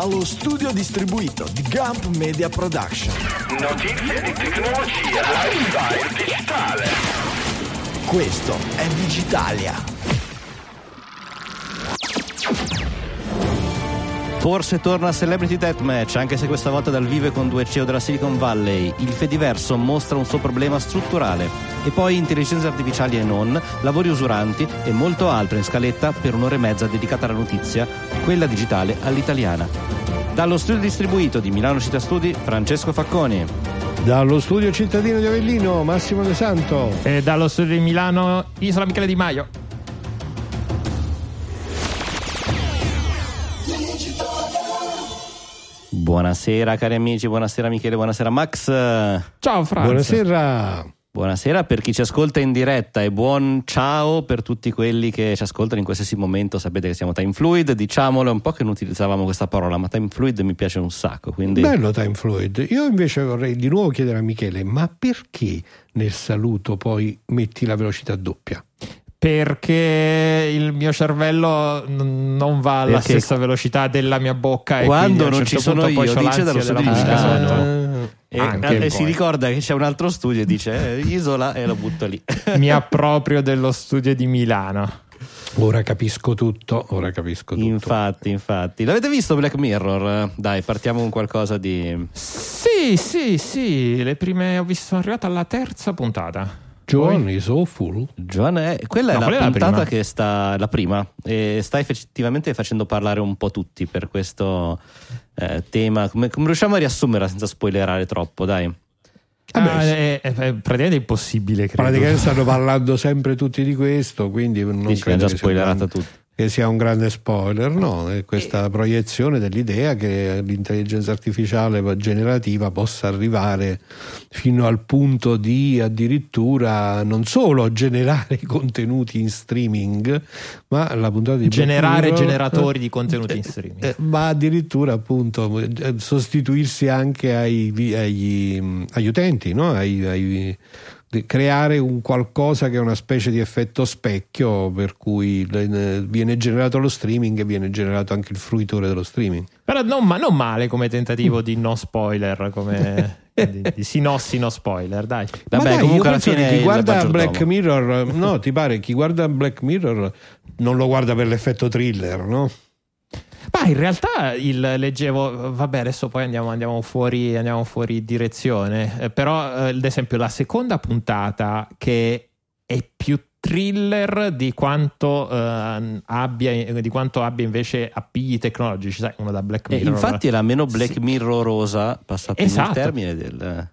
dallo studio distribuito di Gump Media Production. Notizie di tecnologia, lifestyle digitale. Questo è Digitalia. Forse torna Celebrity Deathmatch, anche se questa volta dal vivo e con due CEO della Silicon Valley. Il Fediverso mostra un suo problema strutturale. E poi intelligenze artificiali e non, lavori usuranti e molto altro in scaletta per un'ora e mezza dedicata alla notizia, quella digitale all'italiana. Dallo studio distribuito di Milano Città Studi, Francesco Facconi. Dallo studio cittadino di Avellino, Massimo De Santo. E dallo studio di Milano, Isola Michele Di Maio. Buonasera cari amici, buonasera Michele, buonasera Max. Ciao Franz. Buonasera. Buonasera per chi ci ascolta in diretta e buon ciao per tutti quelli che ci ascoltano in qualsiasi momento. Sapete che siamo Time Fluid, diciamolo, è un po' che non utilizzavamo questa parola, ma Time Fluid mi piace un sacco. Quindi... Bello Time Fluid. Io invece vorrei di nuovo chiedere a Michele, ma perché nel saluto poi metti la velocità doppia? Perché il mio cervello n- non va alla Perché stessa velocità della mia bocca. Quando e un non certo ci sono io, dice dallo studio Milano. sotto. E, Anche e si poi. ricorda che c'è un altro studio e dice eh, isola e lo butto lì. Mi approprio dello studio di Milano. Ora capisco tutto, ora capisco tutto. infatti, infatti. L'avete visto Black Mirror? Dai, partiamo con qualcosa di... Sì, sì, sì. Le prime ho visto sono arrivato alla terza puntata. John is awful. Giovanna, eh, quella No, è è la la puntata prima. che sta la prima e sta effettivamente facendo parlare un po' tutti per questo eh, tema. Come, come riusciamo a riassumerla senza spoilerare troppo? Dai. Ah, sì. è, è- è praticamente impossibile, credo. Praticamente stanno parlando sempre tutti di questo, quindi non Dici credo già spoilerata tutto. Che sia un grande spoiler, no? È questa proiezione dell'idea che l'intelligenza artificiale generativa possa arrivare fino al punto di addirittura non solo generare contenuti in streaming, ma la puntata di Generare Mirror- generatori di contenuti in streaming. eh, ma addirittura appunto eh, sostituirsi anche ai, agli, agli utenti, no? Ai- ai- creare un qualcosa che è una specie di effetto specchio per cui viene generato lo streaming e viene generato anche il fruitore dello streaming. Però non, ma- non male come tentativo di no spoiler, come di, di sinossi no spoiler, dai. Vabbè, dai, comunque alla fine chi guarda. Black Mirror, no, ti pare chi guarda Black Mirror non lo guarda per l'effetto thriller, no? Ma in realtà il, leggevo, vabbè adesso poi andiamo, andiamo fuori, andiamo fuori direzione, eh, però eh, ad esempio la seconda puntata che è più thriller di quanto, eh, abbia, di quanto abbia invece appigli tecnologici, sai, uno da Black Eh, Mirror. infatti era meno Black Sì. Mirrorosa, passato Esatto. il termine del...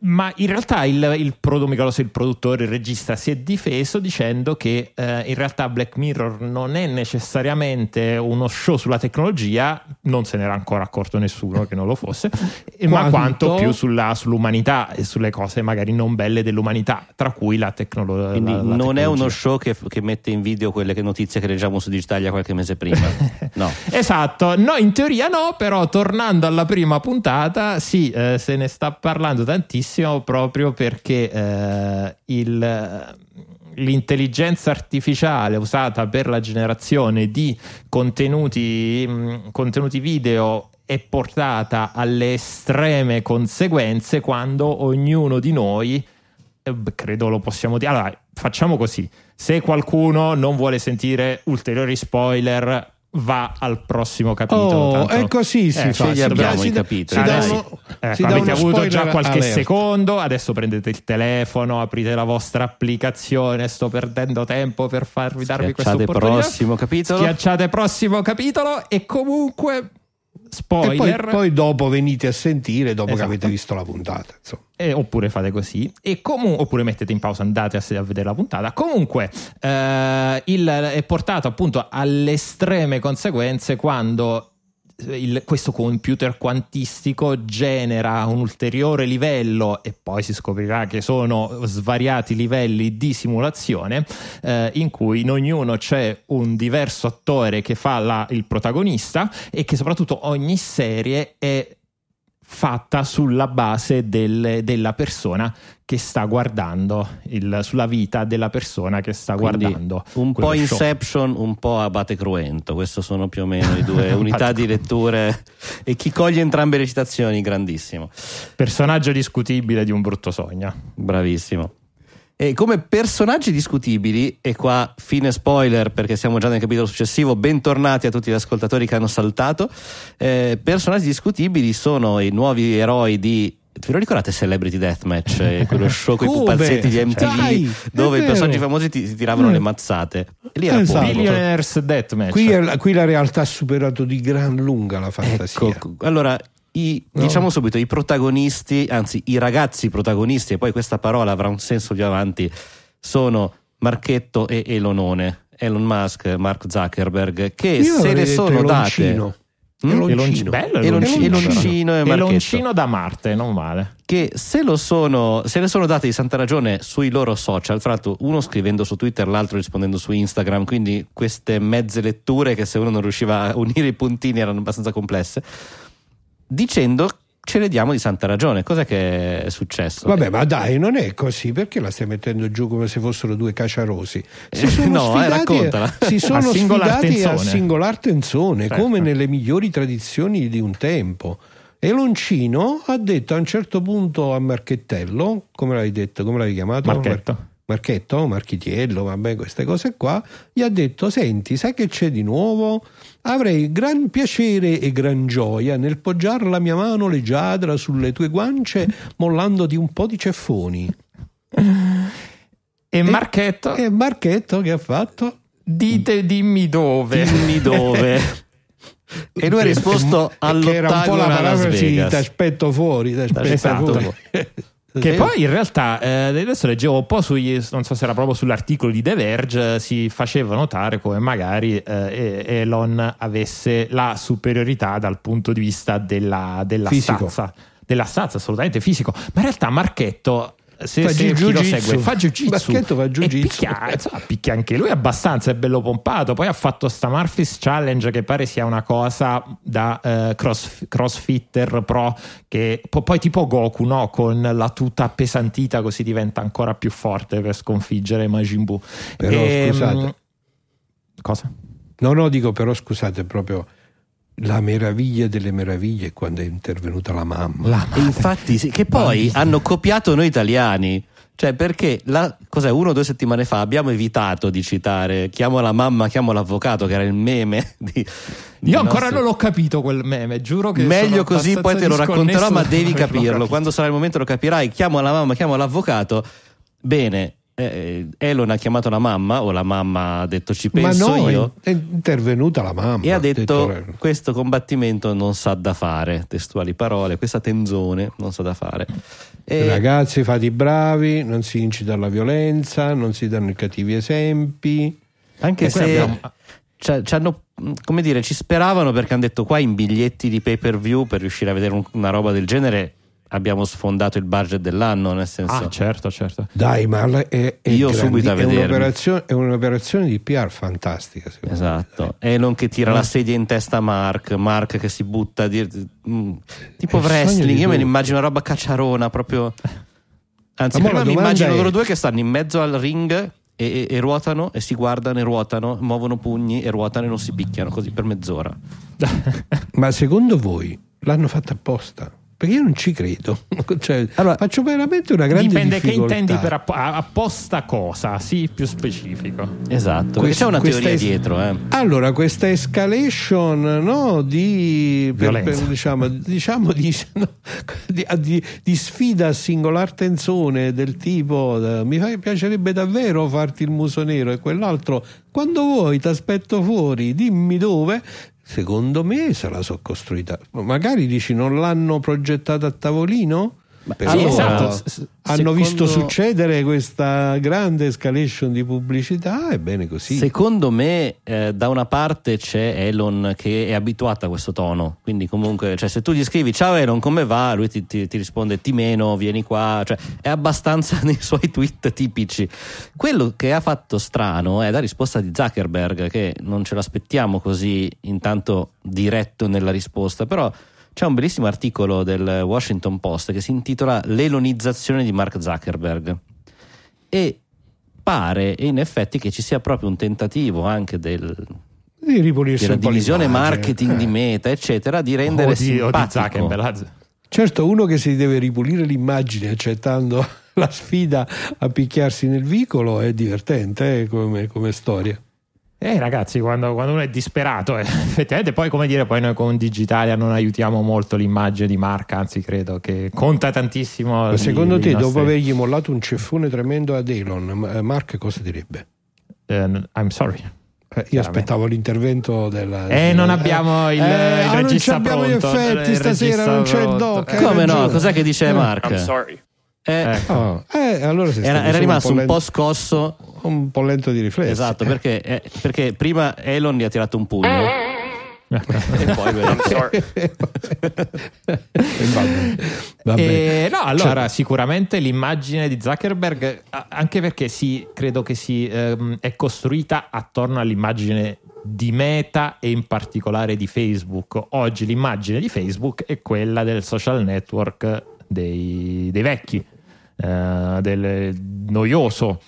Ma in realtà il, il, Microsoft, il produttore, il regista si è difeso dicendo che eh, in realtà Black Mirror non è necessariamente uno show sulla tecnologia, non se n'era ancora accorto nessuno che non lo fosse, eh, ma Quanto? quanto più sulla- sull'umanità e sulle cose magari non belle dell'umanità, tra cui la, tecnolo- Quindi la- la non è tecnologia. uno show che, che mette in video quelle che notizie che leggiamo su Digitalia qualche mese prima. No. Esatto, no, in teoria no, però tornando alla prima puntata, sì, eh, se ne sta parlando tantissimo proprio perché eh, il- l'intelligenza artificiale usata per la generazione di contenuti, mh, contenuti video è portata alle estreme conseguenze quando ognuno di noi eh, credo lo possiamo dire. Allora, facciamo così: se qualcuno non vuole sentire ulteriori spoiler, va al prossimo capitolo. Oh, Tanto- è così si Eh, fa. Si, abbiamo si i capitoli. si Adesso- Ecco, si avete avuto già qualche alert. secondo, adesso prendete il telefono, aprite la vostra applicazione, sto perdendo tempo per farvi darvi questa Schiacciate opportunità. prossimo capitolo. Schiacciate prossimo capitolo e comunque spoiler. poi, poi dopo venite a sentire dopo Esatto. che avete visto la puntata. Eh, oppure fate così e comu- oppure mettete in pausa andate a, a vedere la puntata comunque eh, il- è portato appunto alle estreme conseguenze quando il- questo computer quantistico genera un ulteriore livello e poi si scoprirà che sono svariati livelli di simulazione eh, in cui in ognuno c'è un diverso attore che fa la- il protagonista e che soprattutto ogni serie è fatta sulla base del- della persona che sta guardando, il- sulla vita della persona che sta Quindi guardando. un po' show. Inception, un po' Abate Cruento. Queste sono più o meno le due unità di letture. E chi coglie entrambe le citazioni, grandissimo. Personaggio discutibile di un brutto sogno. Bravissimo. E come personaggi discutibili, e qua fine spoiler perché siamo già nel capitolo successivo, bentornati a tutti gli ascoltatori che hanno saltato. Eh, personaggi discutibili sono i nuovi eroi di. Vi lo ricordate Celebrity Deathmatch? Eh, quello show con i pupazzetti di MTV Dai, dove i personaggi famosi ti, ti tiravano Mm. le mazzate. E lì era Esatto. Billionaires Deathmatch. Qui, è qui la realtà ha superato di gran lunga la fantasia. Ecco, allora i- No. diciamo subito i protagonisti, anzi i ragazzi protagonisti, e poi questa parola avrà un senso più avanti, sono Marchetto e Elonone, Elon Musk, Mark Zuckerberg, che Io se detto sono date. Eloncino. Mm? Eloncino. Elonci- bello Elonci- Eloncino e Marchetto. Eloncino da Marte, non male. che se, lo sono, se le sono date di santa ragione sui loro social, fra l'altro uno scrivendo su Twitter, l'altro rispondendo su Instagram, quindi queste mezze letture che se uno non riusciva a unire i puntini erano abbastanza complesse, dicendo ce le diamo di santa ragione. Cos'è che è successo? Vabbè, ma dai, non è così, perché la stai mettendo giù come se fossero due caciarosi? Si Eh, no, eh, raccontala. si sono A singolar sfidati a tenzone. singolar tenzone, Certo. come nelle migliori tradizioni di un tempo. E Loncino ha detto a un certo punto a Marchettello, come l'hai detto, come l'hai chiamato? Marchetto. Mar- Marchetto, Marchitiello, vabbè, queste cose qua, gli ha detto: Senti, sai che c'è di nuovo? Avrei gran piacere e gran gioia nel poggiare la mia mano leggiadra sulle tue guance, mollandoti un po' di ceffoni. E Marchetto, E Marchetto che ha fatto? dite, dimmi dove. Dimmi dove. e lui ha risposto che era un po' la all'ottagono parola sì, ti aspetto fuori, ti aspetto Esatto. fuori. Che poi in realtà eh, adesso leggevo un po' sugli, non so se era proprio sull'articolo di The Verge, si faceva notare come magari eh, Elon avesse la superiorità dal punto di vista della, della stazza, della stazza assolutamente fisico, ma in realtà Marchetto se, Fa se chi lo segue fa jiu-jitsu fa e jiu-jitsu. picchia, insomma, picchia anche lui abbastanza è bello pompato poi ha fatto sta Murphy's Challenge che pare sia una cosa da eh, cross- crossfitter pro che po- poi tipo Goku no? con la tuta appesantita così diventa ancora più forte per sconfiggere Majin Buu Però, Ehm, scusate. cosa? No, no, dico però scusate, proprio la meraviglia delle meraviglie è quando è intervenuta la mamma. E infatti, sì, che poi hanno copiato noi italiani. Cioè, perché la, cos'è, uno o due settimane fa abbiamo evitato di citare chiamo la mamma, chiamo l'avvocato, che era il meme di. di Io ancora nostri- non l'ho capito quel meme, giuro che Meglio sono così, poi te lo racconterò, ma devi capirlo. Quando sarà il momento lo capirai. Chiamo la mamma, chiamo l'avvocato. Bene, eh, Elon ha chiamato la mamma, o la mamma ha detto ci Ma penso no, io. è, intervenuta la mamma. E ha detto: eh, Questo combattimento non sa da fare. Testuali parole, questa tenzone non sa da fare. E- Ragazzi, fate i bravi, non si incita alla violenza, non si danno i cattivi esempi. Anche E se abbiamo- ci, ci hanno, come dire, ci speravano perché hanno detto qua in biglietti di pay per view per riuscire a vedere un- una roba del genere abbiamo sfondato il budget dell'anno, nel senso Ah, certo, certo. Dai, ma è, è Io grandi- subito a è un'operazione, è un'operazione di PR fantastica. secondo me. Esatto, Elon che tira la sedia in testa a Mark, Mark che si butta a dire, mm, tipo È wrestling. di Io me ne immagino una roba cacciarona proprio. Anzi, Ma prima mi immagino è- loro due che stanno in mezzo al ring e, e- e ruotano e si guardano e ruotano, muovono pugni e ruotano e non si picchiano così per mezz'ora. Ma secondo voi l'hanno fatta apposta? Perché io non ci credo. Cioè, Allora, faccio veramente una grande Dipende che difficoltà. intendi per app- apposta cosa, sì, più specifico. Esatto, perché Quest- c'è una teoria es- dietro. Eh. Allora, questa escalation no, di, per- per- diciamo, diciamo di, no, di- di- di sfida a singolar tenzone del tipo eh, mi fa- piacerebbe davvero farti il muso nero e quell'altro quando vuoi ti aspetto fuori, dimmi dove. Secondo me se la so costruita. Magari dici non l'hanno progettata a tavolino? Però sì, esatto. S- hanno secondo- visto succedere questa grande escalation di pubblicità, è bene così. Secondo me, eh, da una parte c'è Elon che è abituato a questo tono. Quindi, comunque, cioè, se tu gli scrivi ciao Elon, come va? Lui ti, ti- ti risponde ti meno, vieni qua. Cioè, è abbastanza nei suoi tweet tipici. Quello che ha fatto strano è la risposta di Zuckerberg, che non ce l'aspettiamo così intanto diretto nella risposta, però. C'è un bellissimo articolo del Washington Post che si intitola L'elonizzazione di Mark Zuckerberg e pare in effetti che ci sia proprio un tentativo anche del, di ripulirsi della divisione marketing di Eh. meta eccetera di rendere o di, o di simpatico Zuckerberg. Certo, uno che si deve ripulire l'immagine accettando la sfida a picchiarsi nel vicolo è divertente eh, come, come storia. Eh ragazzi, quando, quando uno è disperato, eh, effettivamente poi come dire, poi noi con Digitalia non aiutiamo molto l'immagine di marca, anzi credo che conta tantissimo. Ma secondo dei te, dopo nostri- avergli mollato un ceffone tremendo ad Elon, eh, Mark cosa direbbe? Eh, I'm sorry. Eh, io aspettavo l'intervento della. Eh, non abbiamo il- il ah, non regista abbiamo gli pronto, effetti il stasera, non c'è il doc. come no cos'è che dice Mark I'm sorry. Eh, Ecco. Oh, eh, allora era, era rimasto un lento- po' scosso un po' lento di riflessi. esatto perché, eh, perché prima Elon gli ha tirato un pugno e poi. Vabbè. Eh, no, allora Cioè- sicuramente l'immagine di Zuckerberg, anche perché si, credo che si, ehm, è costruita attorno all'immagine di Meta e in particolare di Facebook. Oggi l'immagine di Facebook è quella del social network dei, dei vecchi, eh, del noioso.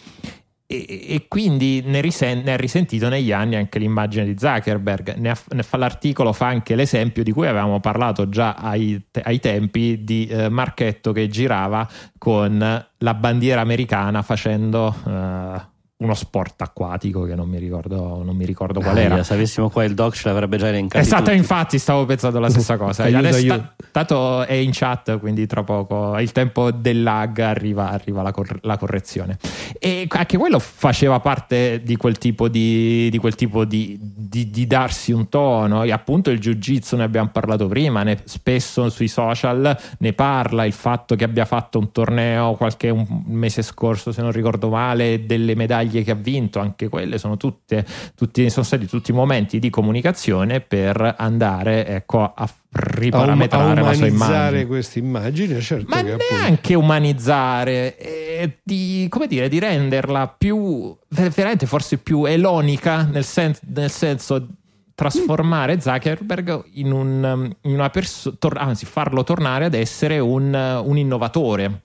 E, e quindi ne, risen- ne ha risentito negli anni anche l'immagine di Zuckerberg. Ne, ha- ne fa l'articolo, fa anche l'esempio di cui avevamo parlato già ai, te- ai tempi di eh, Marchetto che girava con la bandiera americana facendo eh, uno sport acquatico che non mi ricordo, non mi ricordo qual era. Aia, se avessimo qua il doc ce l'avrebbe già elencato Esatto, infatti stavo pensando la stessa cosa. Adesso tanto è in chat, quindi tra poco il tempo del lag arriva, arriva la, cor- la correzione. E anche quello faceva parte di quel tipo di, di quel tipo di, di- di darsi un tono. E appunto il jiu-jitsu ne abbiamo parlato prima, ne- spesso sui social ne parla il fatto che abbia fatto un torneo qualche un mese scorso, se non ricordo male, delle medaglie che ha vinto, anche quelle sono tutte, tutti, sono stati tutti momenti di comunicazione per andare ecco, a a, um- a riparametrare la sua immagine. questa immagine, certo Ma che appunto- neanche umanizzare, eh, di, come dire, di renderla più, ver- veramente forse più elonica, nel, sen- nel senso trasformare Zuckerberg in, un, in una persona, anzi farlo tornare ad essere un, un innovatore.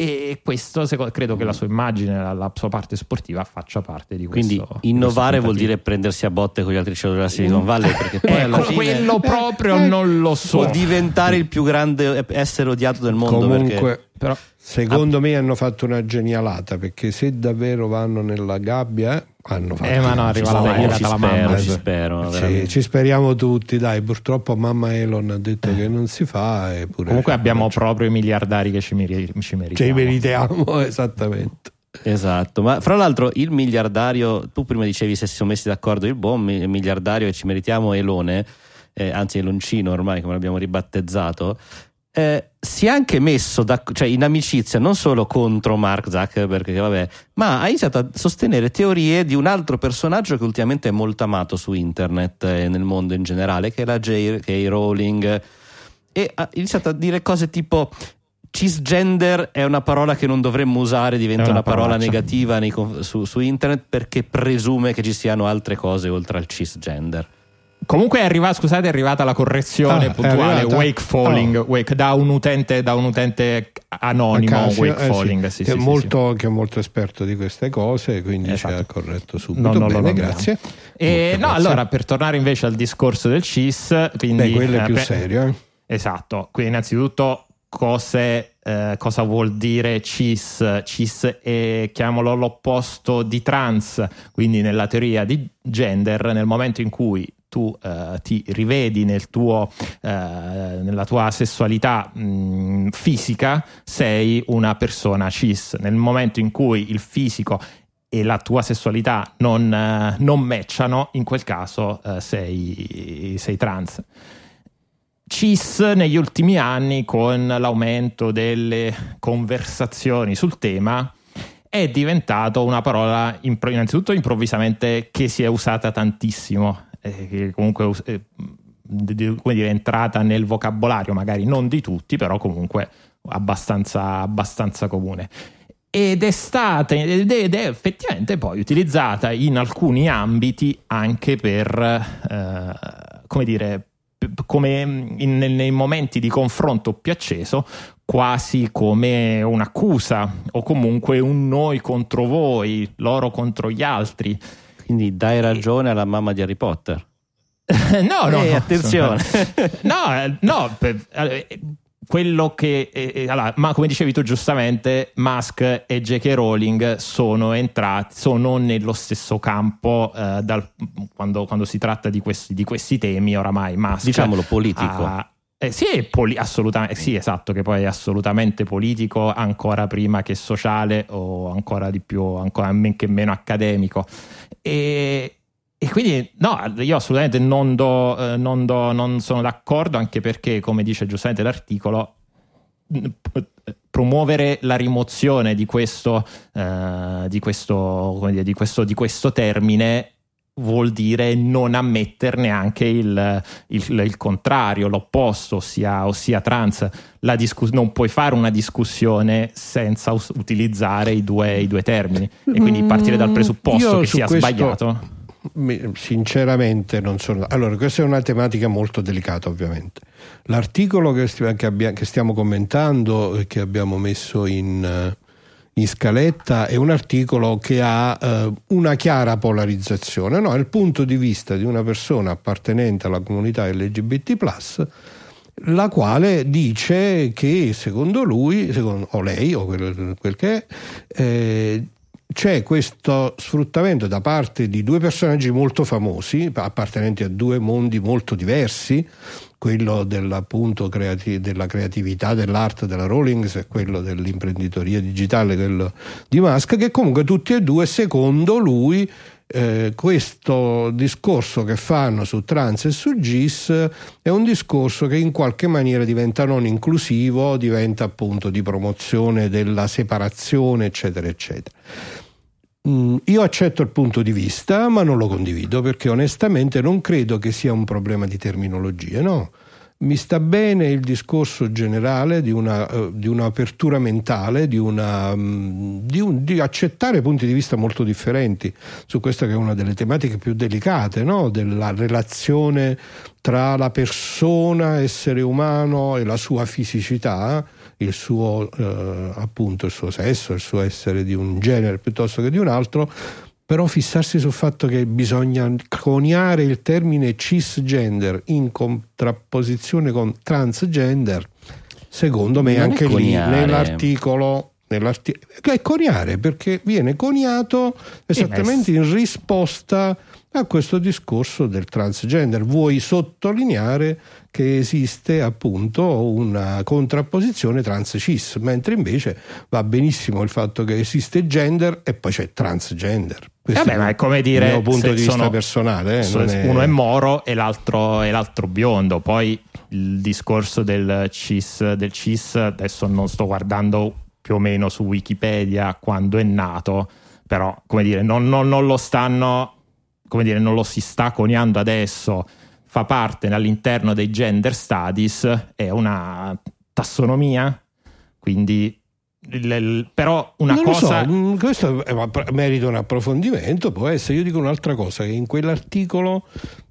E questo secondo- credo che la sua immagine, la, la sua parte sportiva faccia parte di questo. quindi di innovare questo vuol dire prendersi a botte con gli altri cellulari della Silicon Valley perché poi alla Ecco, fine quello proprio eh, non lo so. può diventare il più grande essere odiato del mondo Comunque, perché Però, secondo me hanno fatto una genialata perché se davvero vanno nella gabbia, hanno fatto. Eh, ma no, ci arriva la spero, maglietta ci spero, mamma. ci spero Ci, veramente. ci speriamo tutti, dai. Purtroppo mamma Elon ha detto che non si fa. Eppure comunque abbiamo proprio i miliardari che ci, meri- ci Ci meritiamo. meritiamo, esattamente. Esatto, ma fra l'altro il miliardario, tu prima dicevi se si sono messi d'accordo il buon mi- miliardario e ci meritiamo Elone, eh, anzi Eloncino ormai come l'abbiamo ribattezzato, eh, si è anche messo da- cioè in amicizia non solo contro Mark Zuckerberg, che vabbè, ma ha iniziato a sostenere teorie di un altro personaggio che ultimamente è molto amato su internet e nel mondo in generale, che è la J.K. Rowling, e ha iniziato a dire cose tipo cisgender è una parola che non dovremmo usare, diventa una una, parola parolaccia. negativa nei su, su internet perché presume che ci siano altre cose oltre al cisgender. Comunque è arrivata, scusate, è arrivata la correzione Ah, puntuale wake falling Oh. wake, da, un utente, da un utente anonimo wake eh, falling sì, che, sì, è molto, che è molto esperto di queste cose, quindi Esatto. ci ha corretto sì. subito. No, lo Bene, grazie. E, no, grazie. allora per tornare invece al discorso del CIS, quindi Beh, quello è eh, più pre- serio. eh. Esatto, quindi innanzitutto cos'è, eh, cosa vuol dire cis? Cis è, chiamalo l'opposto di trans, quindi nella teoria di gender, nel momento in cui tu eh, ti rivedi nel tuo, eh, nella tua sessualità mh, fisica, sei una persona cis. Nel momento in cui il fisico e la tua sessualità non, eh, non matchano, in quel caso eh, sei, sei trans. CIS negli ultimi anni, con l'aumento delle conversazioni sul tema, è diventato una parola innanzitutto improvvisamente che si è usata tantissimo, eh, che comunque eh, come dire, è entrata nel vocabolario, magari non di tutti, però comunque abbastanza, abbastanza comune. Ed è stata ed è, ed è effettivamente poi utilizzata in alcuni ambiti anche per, eh, come dire, come in, nei momenti di confronto più acceso quasi come un'accusa o comunque un noi contro voi, loro contro gli altri. Quindi dai ragione alla mamma di Harry Potter. no, no, Eh, no, attenzione. no, eh, no, per- eh, quello che eh, eh, allora, ma come dicevi tu giustamente, Musk e J.K. Rowling sono entrati, sono nello stesso campo eh, dal- quando, quando si tratta di questi, di questi temi. Oramai Musk Diciamolo politico. ha- eh, sì, è poli- assolutamente, sì, esatto, che poi è assolutamente politico, ancora prima che sociale o ancora di più, ancora men che meno accademico. E, e quindi no, io assolutamente non, do, eh, non, do- non sono d'accordo, anche perché, come dice giustamente l'articolo, promuovere la rimozione di questo, eh, di questo, dire, di questo, di questo termine vuol dire non ammetterne anche il, il- il contrario, l'opposto, ossia, ossia trans. La discus- non puoi fare una discussione senza us- utilizzare i due, i due termini e quindi partire dal presupposto Io che sia sbagliato. Sinceramente non sono. Allora, questa è una tematica molto delicata, ovviamente. L'articolo che, sti- che abbia- che stiamo commentando e che abbiamo messo in, eh, in scaletta è un articolo che ha eh, una chiara polarizzazione. No? È il punto di vista di una persona appartenente alla comunità LGBT, la quale dice che secondo lui, secondo, o lei, o quel, quel che è, eh, c'è questo sfruttamento da parte di due personaggi molto famosi, appartenenti a due mondi molto diversi, quello dell'appunto creati- della creatività, dell'arte della Rawlings e quello dell'imprenditoria digitale, quello di Musk, che comunque tutti e due, secondo lui, eh, questo discorso che fanno su trans e su GIS è un discorso che in qualche maniera diventa non inclusivo, diventa appunto di promozione della separazione, eccetera, eccetera. Mm, Io accetto il punto di vista, ma non lo condivido perché onestamente non credo che sia un problema di terminologie, no. Mi sta bene il discorso generale di, una, eh, di un'apertura mentale, di, una, mm, di, un- di accettare punti di vista molto differenti su questa che è una delle tematiche più delicate, no? della relazione tra la persona, essere umano e la sua fisicità, il suo eh, appunto il suo sesso, il suo essere di un genere piuttosto che di un altro, però fissarsi sul fatto che bisogna coniare il termine cisgender in contrapposizione con transgender, secondo me Non anche lì nell'articolo nell'arti- è coniare perché viene coniato esattamente in risposta a questo discorso del transgender. Vuoi sottolineare che esiste appunto una contrapposizione trans-cis, mentre invece va benissimo il fatto che esiste gender e poi c'è transgender. Questo Vabbè, ma è come dire, il mio punto di vista sono- personale. eh, So- non è- Uno è moro e l'altro, e l'altro biondo. Poi il discorso del CIS, del CIS, adesso non sto guardando più o meno su Wikipedia quando è nato, però come dire, non, non- non lo stanno, come dire, non lo si sta coniando adesso, fa parte all'interno dei gender studies, è una tassonomia, quindi però una non cosa... so, mm, questo merita un approfondimento. Può essere, io dico un'altra cosa: che in quell'articolo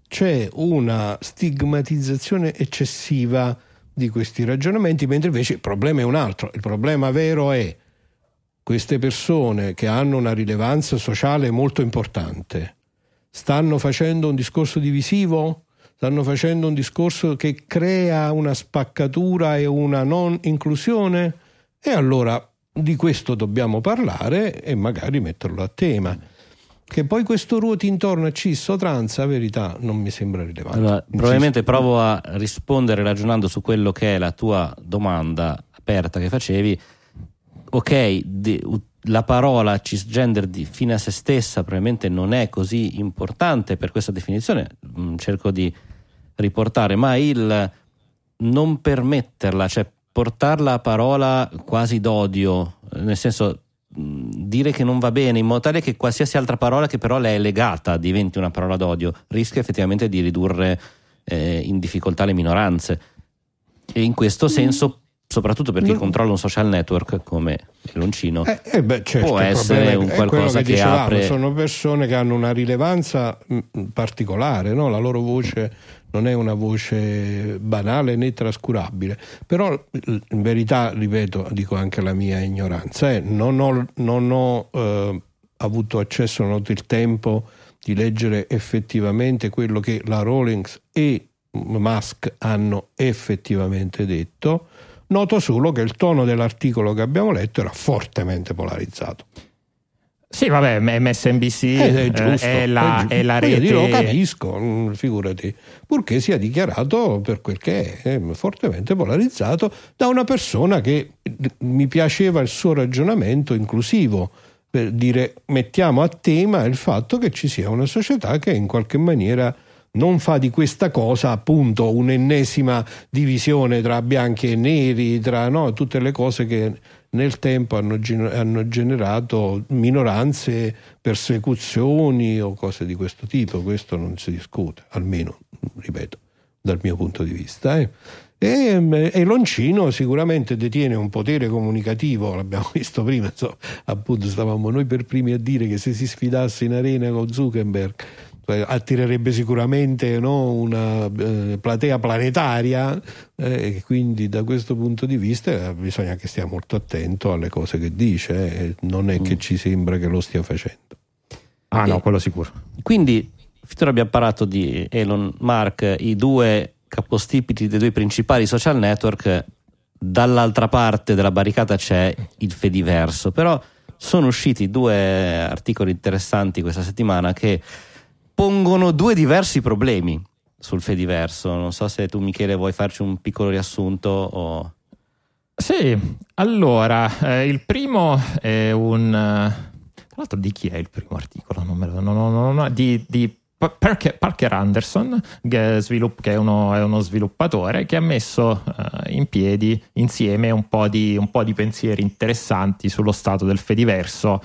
c'è una stigmatizzazione eccessiva di questi ragionamenti, mentre invece il problema è un altro. Il problema vero è queste persone che hanno una rilevanza sociale molto importante stanno facendo un discorso divisivo? Stanno facendo un discorso che crea una spaccatura e una non inclusione? E allora di questo dobbiamo parlare e magari metterlo a tema. Che poi questo ruoti intorno a cis o trans, la verità non mi sembra rilevante. Allora, probabilmente provo a rispondere ragionando su quello che è la tua domanda aperta che facevi. Ok, di- la parola cisgender di, fine a se stessa probabilmente non è così importante per questa definizione, mm, cerco di riportare, ma il non permetterla, cioè portarla a parola quasi d'odio, nel senso mh, dire che non va bene in modo tale che qualsiasi altra parola che però le è legata diventi una parola d'odio, rischia effettivamente di ridurre eh, in difficoltà le minoranze. E in questo senso soprattutto per chi No. controlla un social network come il Loncino. Eh, eh beh, certo, Può essere un qualcosa che, che apre- sono persone che hanno una rilevanza mh, particolare, no? la loro voce non è una voce banale né trascurabile, però in verità, ripeto, dico anche la mia ignoranza, eh, non ho, non ho, eh, avuto accesso, non ho avuto il tempo di leggere effettivamente quello che la Rawlings e Musk hanno effettivamente detto. Noto solo che il tono dell'articolo che abbiamo letto era fortemente polarizzato. Sì, vabbè, MSNBC Ed è eh, giusto. è la, giusto. è la rete. dire, lo capisco, mm, figurati, purché sia dichiarato per quel che è, eh, fortemente polarizzato da una persona che eh, mi piaceva il suo ragionamento inclusivo, per dire mettiamo a tema il fatto che ci sia una società che in qualche maniera non fa di questa cosa appunto un'ennesima divisione tra bianchi e neri, tra no, tutte le cose che nel tempo hanno, hanno generato minoranze, persecuzioni o cose di questo tipo. Questo non si discute, almeno, ripeto, dal mio punto di vista. eh. E, e Loncino sicuramente detiene un potere comunicativo, l'abbiamo visto prima, insomma, appunto stavamo noi per primi a dire che se si sfidasse in arena con Zuckerberg attirerebbe sicuramente no, una eh, platea planetaria eh, e quindi da questo punto di vista eh, bisogna che stia molto attento alle cose che dice, eh, non è che ci sembra che lo stia facendo. Ah, no, quello sicuro. Quindi, finora abbiamo parlato di Elon Musk, i due capostipiti dei due principali social network, dall'altra parte della barricata c'è il Fediverso, però sono usciti due articoli interessanti questa settimana che pongono due diversi problemi sul Fediverso. Non so se tu Michele vuoi farci un piccolo riassunto o... Sì, allora, eh, il primo è un... eh, Tra l'altro di chi è il primo articolo? Non me lo... no, no, no, di, di Pa- Parker, Anderson, che è, svilupp- che è uno, è uno sviluppatore, che ha messo eh, in piedi insieme un po, di, un po' di pensieri interessanti sullo stato del Fediverso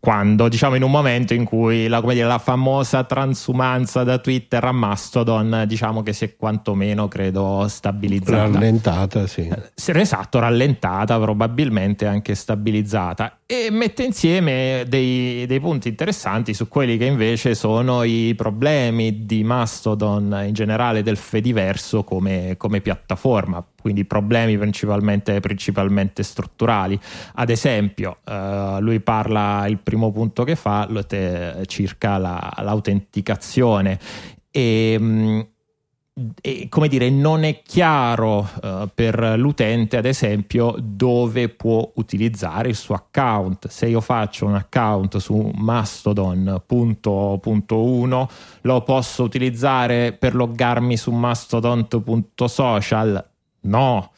quando diciamo in un momento in cui la, come dire, la famosa transumanza da Twitter a Mastodon diciamo che si è quantomeno credo stabilizzata. Rallentata, sì. si era esatto, rallentata, probabilmente anche stabilizzata, e mette insieme dei, dei punti interessanti su quelli che invece sono i problemi di Mastodon in generale del Fediverso come, come piattaforma, quindi problemi principalmente, principalmente strutturali. Ad esempio, eh, lui parla, il primo punto che fa lo te- circa la- l'autenticazione e mh, e, come dire, non è chiaro eh, per l'utente, ad esempio, dove può utilizzare il suo account. Se io faccio un account su mastodon.1 lo posso utilizzare per loggarmi su mastodon.social? No.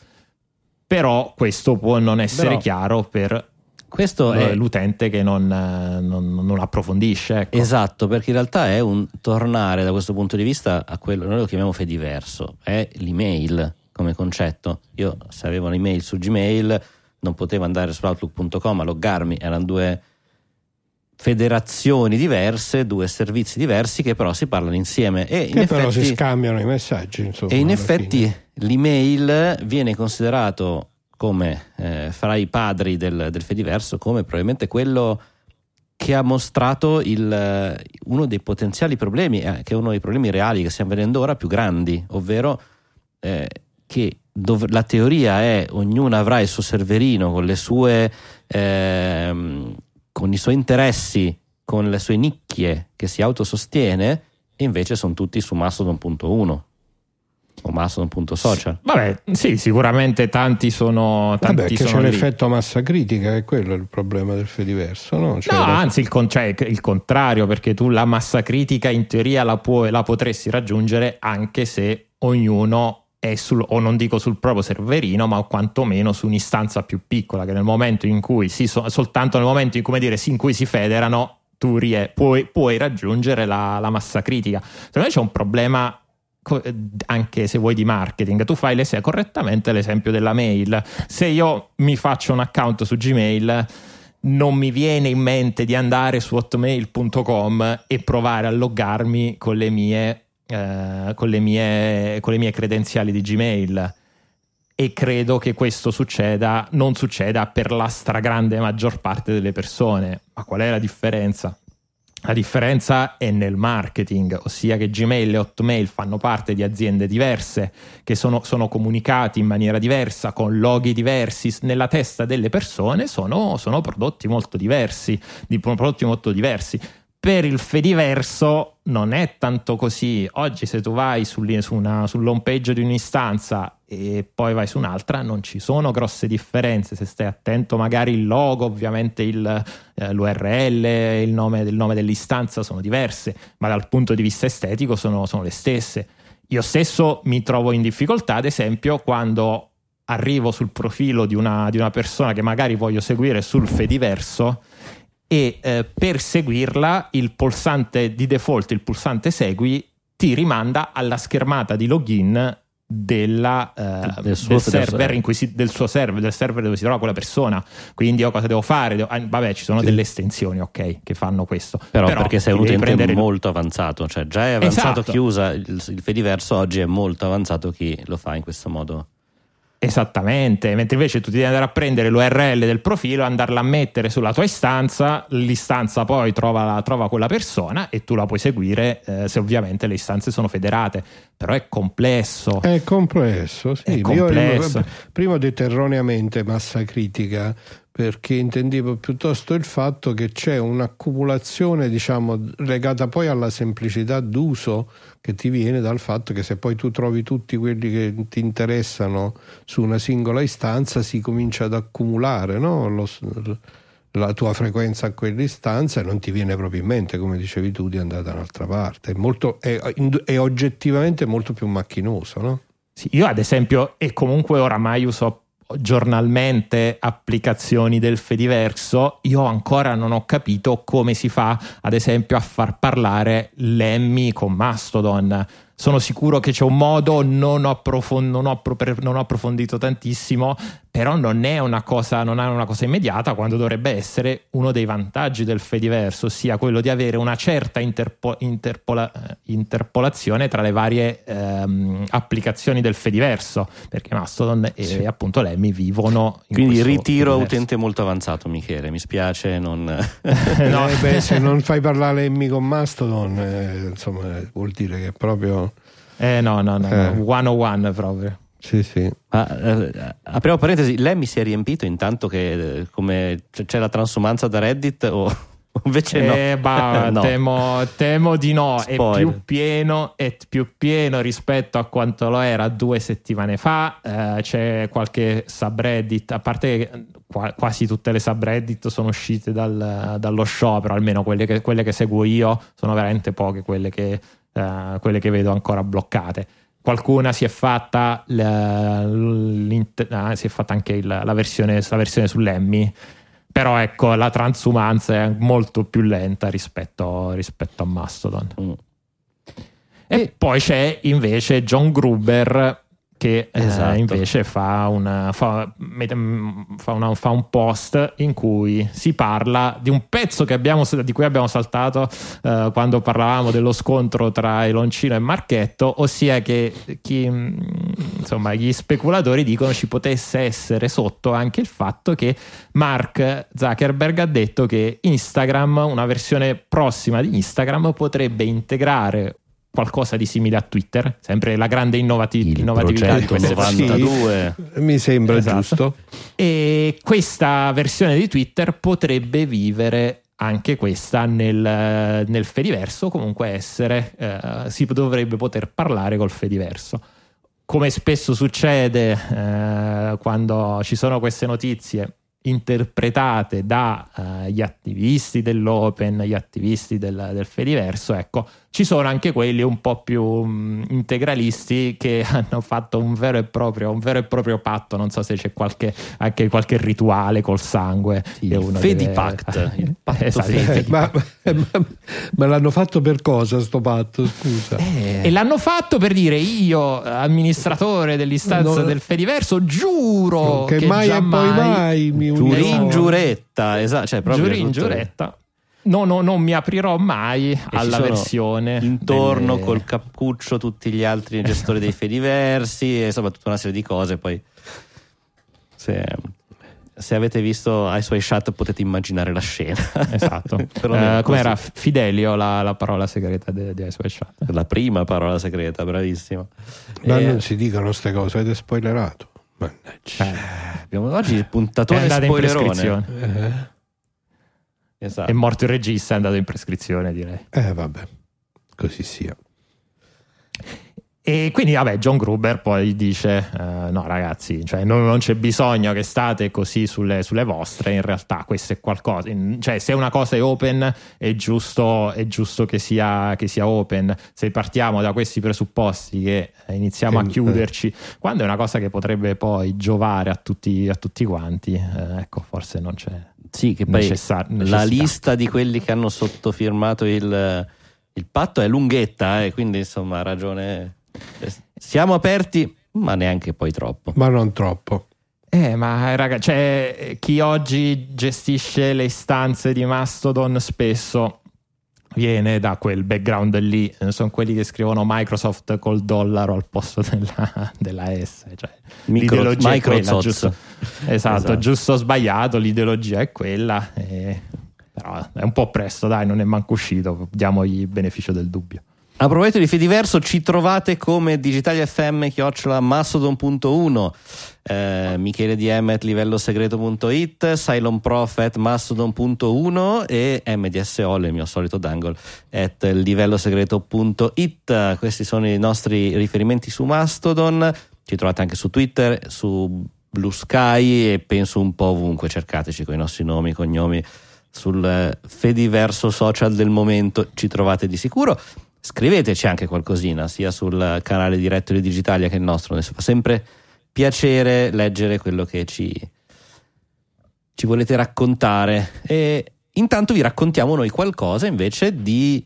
Però questo può non essere Però- chiaro per Questo eh, è l'utente che non, eh, non- non approfondisce. Ecco. Esatto, perché in realtà è un tornare da questo punto di vista a quello, noi lo chiamiamo Fediverso, è l'email come concetto. Io se avevo un'email su Gmail non potevo andare su outlook.com a loggarmi, erano due federazioni diverse, due servizi diversi che però si parlano insieme e in Che però si effetti, scambiano i messaggi. Insomma, e in effetti fine. L'email viene considerato come eh, fra i padri del, del Fediverso come probabilmente quello che ha mostrato il, uno dei potenziali problemi, eh, che è uno dei problemi reali che stiamo vedendo ora più grandi, ovvero eh, che dov- la teoria è ognuno avrà il suo serverino con sue ehm, con i suoi interessi, con le sue nicchie che si autosostiene e invece sono tutti su Mastodon.1 o Mastodon.social. Vabbè, sì, sicuramente tanti sono. Tanti Vabbè, che c'è sono lì. l'effetto massa critica, è quello il problema del Fediverso, no? Cioè, No, la- anzi, il, con- cioè, il contrario, perché tu la massa critica in teoria la, puoi- la potresti raggiungere anche se ognuno è sul, o non dico sul proprio serverino, ma quantomeno su un'istanza più piccola, che nel momento in cui si, so- soltanto nel momento in, come dire, in cui si federano, tu rie- puoi, puoi raggiungere la, la massa critica. Secondo me c'è un problema anche se vuoi di marketing, tu fai l'es- correttamente l'esempio della mail. Se io mi faccio un account su Gmail, non mi viene in mente di andare su hotmail.com e provare a loggarmi con le mie, eh, con le mie, con le mie credenziali di Gmail. e credo che questo succeda, non succeda per la stragrande maggior parte delle persone. Ma qual è la differenza? La differenza è nel marketing, ossia che Gmail e Hotmail fanno parte di aziende diverse, che sono, sono comunicati in maniera diversa, con loghi diversi, nella testa delle persone sono, sono prodotti molto diversi, di prodotti molto diversi. Per il Fediverso non è tanto così. Oggi se tu vai sull'home page di un'istanza e poi vai su un'altra, non ci sono grosse differenze. Se stai attento, magari il logo, ovviamente il, eh, l'URL, il nome, il nome, dell'istanza sono diverse, ma dal punto di vista estetico sono, sono le stesse. Io stesso mi trovo in difficoltà, ad esempio, quando arrivo sul profilo di una, di una persona che magari voglio seguire sul Fediverso e eh, per seguirla il pulsante di default, il pulsante segui, ti rimanda alla schermata di login della, eh, del, del server in cui si, del suo server, del server dove si trova quella persona. Quindi io cosa devo fare? Devo, ah, vabbè, ci sono sì. delle estensioni, ok, che fanno questo. Però, Però perché sei un utente prendere... molto avanzato, cioè già è avanzato esatto. chi usa il, il Fediverso, oggi è molto avanzato chi lo fa in questo modo. Esattamente, mentre invece tu devi andare a prendere l'URL del profilo, andarla a mettere sulla tua istanza, l'istanza poi trova, trova quella persona e tu la puoi seguire eh, se ovviamente le istanze sono federate, però è complesso. È complesso, sì. È complesso. Io, prima ho detto erroneamente massa critica, perché intendevo piuttosto il fatto che c'è un'accumulazione, diciamo, legata poi alla semplicità d'uso che ti viene dal fatto che se poi tu trovi tutti quelli che ti interessano su una singola istanza, si comincia ad accumulare no? Lo, la tua frequenza a quell'istanza e non ti viene proprio in mente, come dicevi tu, di andare da un'altra parte. È, molto, è, è oggettivamente molto più macchinoso, no? Sì, io ad esempio, e comunque oramai uso giornalmente applicazioni del Fediverso, io ancora non ho capito come si fa, ad esempio, a far parlare Lemmy con Mastodon sono sicuro che c'è un modo, non ho, approfond- non ho, non ho approfondito tantissimo, però non è una cosa, non è una cosa immediata quando dovrebbe essere uno dei vantaggi del Fediverso, ossia quello di avere una certa interpo- interpola- interpolazione tra le varie ehm, applicazioni del Fediverso, perché Mastodon e sì. appunto Lemmy vivono in Quindi ritiro Fediverso. utente molto avanzato, Michele, mi spiace non... no. eh beh, se non fai parlare Lemmy con Mastodon, eh, insomma, vuol dire che proprio eh no, no, no, eh. no. one on one proprio. Sì, sì. Ah, eh, apriamo parentesi, lei mi si è riempito intanto che eh, come c'è la transumanza da Reddit o invece no? Eh, bah, no. Temo, temo, di no, è più, pieno, è più pieno rispetto a quanto lo era due settimane fa, eh, c'è qualche subreddit, a parte che quasi tutte le subreddit sono uscite dal, dallo sciopero, almeno quelle che, quelle che seguo io sono veramente poche quelle che uh, quelle che vedo ancora bloccate. Qualcuna si è fatta, ah, si è fatta anche il, la, versione, la versione sull'Emmy, però ecco la transumanza è molto più lenta rispetto, rispetto a Mastodon. Mm. E, e poi c'è invece John Gruber che eh, esatto. eh, invece fa, una, fa, fa, una, fa, un post in cui si parla di un pezzo abbiamo, di cui abbiamo saltato eh, quando parlavamo dello scontro tra Eloncino e Marchetto, ossia che chi, insomma, gli speculatori dicono ci potesse essere sotto anche il fatto che Mark Zuckerberg ha detto che Instagram, una versione prossima di Instagram, potrebbe integrare qualcosa di simile a Twitter, sempre la grande innovati- innovatività di queste 92. Sì, mi sembra esatto. giusto. E questa versione di Twitter potrebbe vivere anche questa nel, nel Fediverso, comunque essere, eh, si dovrebbe poter parlare col Fediverso. Come spesso succede eh, quando ci sono queste notizie, interpretate dagli uh, attivisti dell'Open, gli attivisti del, del Fediverso, ecco, ci sono anche quelli un po' più um, integralisti che hanno fatto un vero, e proprio, un vero e proprio patto, non so se c'è qualche, anche qualche rituale col sangue. Il Fedipact, deve... il patto esatto. eh, ma, ma, ma, l'hanno fatto per cosa sto patto, scusa? Eh. E l'hanno fatto per dire io, amministratore dell'istanza no, del Fediverso, giuro che, che mai e poi mai mi Giuri in giuretta, esatto, cioè proprio Giuri in giuretta. No, no, non mi aprirò mai E ci alla sono versione intorno delle- col cappuccio tutti gli altri gestori dei fediversi e insomma tutta una serie di cose poi se, se avete visto i suoi chat potete immaginare la scena Esatto. È com'era. Fidelio la, la parola segreta di di Ice White Shut? la prima parola segreta bravissimo Ma Eh, non si dicono queste cose, avete spoilerato. Mannaggia. Eh, abbiamo oggi il puntatore spoilerone prescrizione. Eh, esatto. È morto il regista, è andato in prescrizione, direi. eh, vabbè, così sia. E quindi, vabbè, John Gruber poi dice: eh, No, ragazzi, cioè, non, non c'è bisogno che state così sulle, sulle vostre. In realtà, questo è qualcosa. in- Cioè, se una cosa è open, è giusto, è giusto che, sia, che sia open. Se partiamo da questi presupposti che eh, iniziamo a Eh, chiuderci, quando è una cosa che potrebbe poi giovare a tutti, a tutti quanti, eh, ecco, forse non c'è. Sì, che poi necessar- la lista di quelli che hanno sottofirmato il, il patto è lunghetta, e quindi insomma ha ragione. Eh, Siamo aperti, ma neanche poi troppo. Ma non troppo. Eh, ma raga, cioè, chi oggi gestisce le istanze di Mastodon spesso viene da quel background lì, sono quelli che scrivono Microsoft col dollaro al posto della, della S. Cioè, Micro- l'ideologia è quella, Microsoft. giusto, esatto, Esatto. giusto o sbagliato, l'ideologia è quella. e- Però è un po' presto, dai, non è manco uscito, diamogli il beneficio del dubbio. A proposito di Fediverso, ci trovate come Digitali FM, chiocciola mastodon.1, eh, Michele DM at livellosegreto.it, Cylon Prof at mastodon.1 e MDSOL, il mio solito dangle, at livellosegreto.it. Questi sono i nostri riferimenti su Mastodon. Ci trovate anche su Twitter, su Blue Sky e penso un po' ovunque. Cercateci con i nostri nomi, cognomi sul Fediverso social del momento, ci trovate di sicuro. Scriveteci anche qualcosina, sia sul canale diretto di Digitalia che il nostro. Adesso fa sempre piacere leggere quello che ci, ci volete raccontare. E intanto vi raccontiamo noi qualcosa invece di.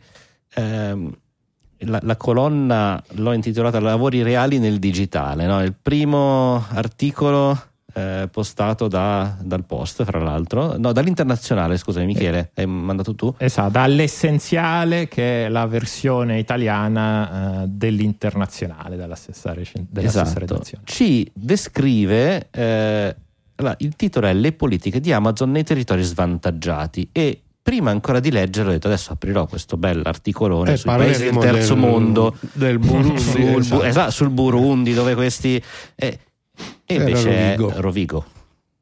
ehm, la, la colonna l'ho intitolata Lavori reali nel digitale. no? Il primo articolo eh, postato da- dal post, fra l'altro, no, dall'internazionale. Scusami, Michele, hai mandato tu? Esatto, dall'essenziale che è la versione italiana eh, dell'internazionale della stessa, recen- della stessa esatto. redazione. Ci descrive. eh, allora, il titolo è Le politiche di Amazon nei territori svantaggiati. E prima ancora di leggerlo, ho detto adesso aprirò questo bell'articolone Eh, sui paesi del terzo del- mondo. del Burundi, sul, esatto. esatto, sul Burundi, dove questi. eh, e Era invece è Rovigo. Rovigo.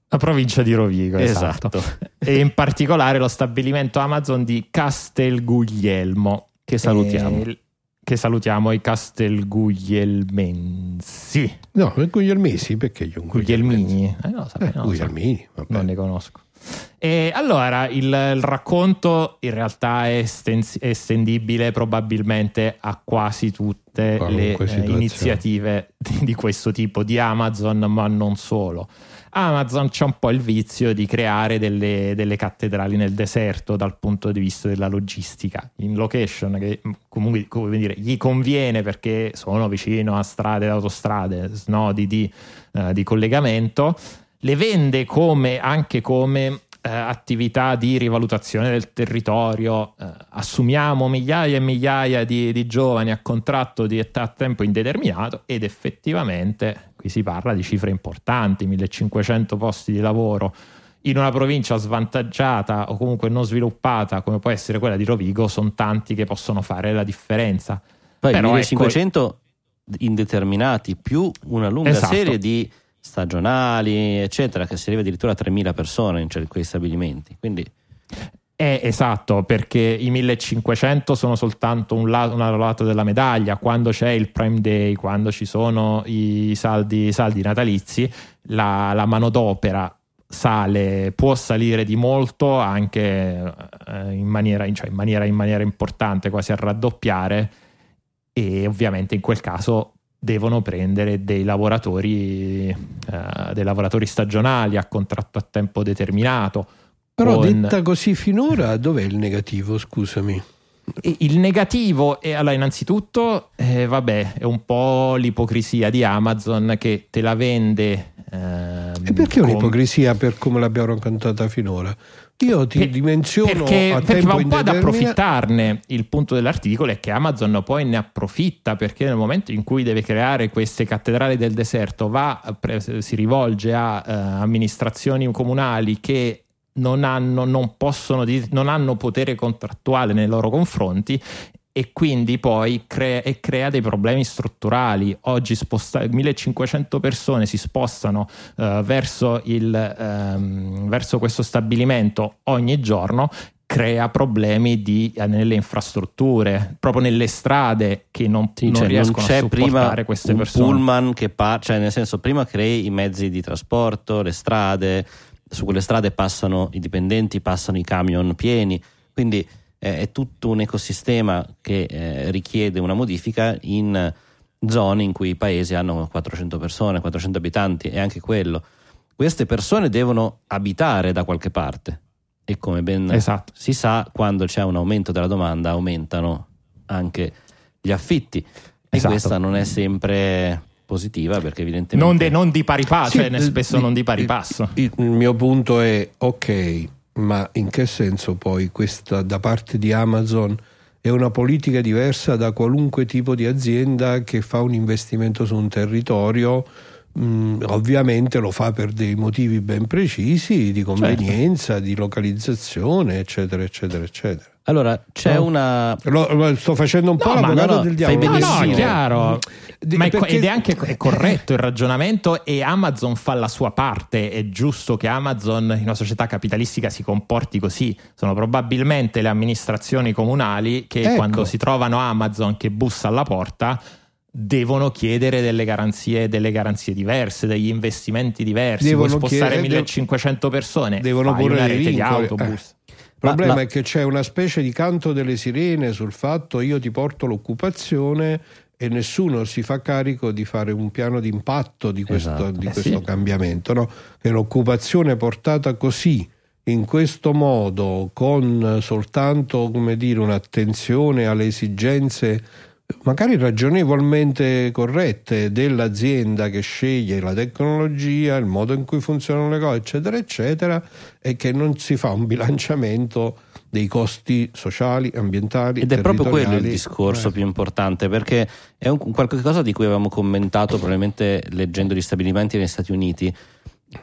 La provincia di Rovigo, esatto. Esatto. e in particolare lo stabilimento Amazon di Castelguglielmo. Che salutiamo. Eh, che salutiamo i Castelguglielmensi. No, Guglielmesi, perché io Guglielmini? Eh, no, sapevo, Eh, non so. Guglielmini, vabbè. non ne conosco. E allora il, il racconto in realtà è estendibile probabilmente a quasi tutte Qualunque le eh, iniziative di, di questo tipo di Amazon, ma non solo. Amazon c'è un po' il vizio di creare delle, delle cattedrali nel deserto dal punto di vista della logistica, in location che mh, comunque come dire, gli conviene perché sono vicino a strade autostrade, snodi di, eh, di collegamento, le vende come, anche come eh, attività di rivalutazione del territorio. eh, assumiamo migliaia e migliaia di, di giovani a contratto di età a tempo indeterminato ed effettivamente qui si parla di cifre importanti, 1500 posti di lavoro in una provincia svantaggiata o comunque non sviluppata come può essere quella di Rovigo sono tanti che possono fare la differenza. Poi Però ecco- 1500 indeterminati più una lunga Esatto. serie di stagionali, eccetera, che si arriva addirittura a 3000 persone in quei stabilimenti. Quindi È esatto, perché i 1500 sono soltanto un lato, un lato della medaglia. Quando c'è il Prime Day, quando ci sono i saldi, saldi natalizi, la, la manodopera sale, può salire di molto anche eh, in, maniera, cioè in, maniera, in maniera importante, quasi a raddoppiare. E ovviamente in quel caso devono prendere dei lavoratori, eh, dei lavoratori stagionali a contratto a tempo determinato. Però con- detta così finora, dov'è il negativo? Scusami. Il negativo è allora innanzitutto, eh, vabbè, è un po' l'ipocrisia di Amazon che te la vende. ehm, E perché come- un'ipocrisia per come l'abbiamo raccontata finora? Io ti Per- dimensiono perché, perché va un po' ad approfittarne. Il punto dell'articolo è che Amazon poi ne approfitta perché nel momento in cui deve creare queste cattedrali del deserto va, si rivolge a eh, amministrazioni comunali che non hanno, non possono, non hanno potere contrattuale nei loro confronti e quindi poi crea, e crea dei problemi strutturali. Oggi sposta- 1500 persone si spostano eh, verso, il, ehm, verso questo stabilimento ogni giorno crea problemi di- eh, nelle infrastrutture, proprio nelle strade che non, Sì, non cioè, riescono c'è a supportare queste persone. pullman che pa- cioè nel senso prima crei i mezzi di trasporto, le strade, su quelle strade passano i dipendenti, passano i camion pieni, quindi eh, è tutto un ecosistema che eh, richiede una modifica in zone in cui i paesi hanno 400 persone, 400 abitanti e anche quello. Queste persone devono abitare da qualche parte e come ben Esatto. si sa, quando c'è un aumento della domanda aumentano anche gli affitti e Esatto. questa non è sempre positiva perché evidentemente Non, de- non di pari passo, Sì, cioè, spesso il- non di pari passo. Il, il mio punto è ok, ma in che senso poi questa da parte di Amazon è una politica diversa da qualunque tipo di azienda che fa un investimento su un territorio? Mm, ovviamente lo fa per dei motivi ben precisi di convenienza, di localizzazione, eccetera, eccetera, eccetera. Allora c'è No. una Lo- lo- sto facendo un po' No, ma l'avvocato no, no, del fai diavolo. No, no, è chiaro. Di- Ma perché- ed è anche è corretto il ragionamento e Amazon fa la sua parte. È giusto che Amazon in una società capitalistica si comporti così. Sono probabilmente le amministrazioni comunali che Ecco. quando si trovano Amazon che bussa alla porta devono chiedere delle garanzie, delle garanzie diverse, degli investimenti diversi. Devono Vuoi spostare chiedere- 1500 persone? devono fai porre una rete di vincoli. autobus. Il problema Ma- ma- è che c'è una specie di canto delle sirene sul fatto io ti porto l'occupazione e nessuno si fa carico di fare un piano di impatto di questo, Esatto. di Eh questo sì. cambiamento. no? Che l'occupazione portata così, in questo modo, con soltanto come dire, un'attenzione alle esigenze magari ragionevolmente corrette dell'azienda che sceglie la tecnologia, il modo in cui funzionano le cose, eccetera, eccetera, e che non si fa un bilanciamento dei costi sociali, ambientali. Ed è proprio quello il discorso Eh. più importante perché è un, qualcosa di cui avevamo commentato probabilmente leggendo gli stabilimenti negli Stati Uniti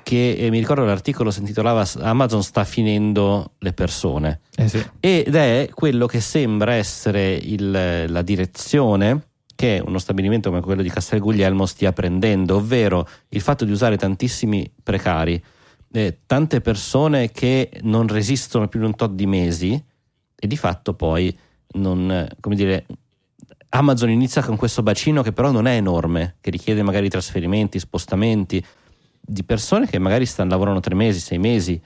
che eh, mi ricordo l'articolo si intitolava Amazon sta finendo le persone Eh sì. ed è quello che sembra essere il- la direzione che uno stabilimento come quello di Castel Guglielmo stia prendendo, ovvero il fatto di usare tantissimi precari, eh, tante persone che non resistono più di un tot di mesi e di fatto poi non, come dire, Amazon inizia con questo bacino che però non è enorme, che richiede magari trasferimenti, spostamenti di persone che magari stanno, lavorano tre mesi, sei mesi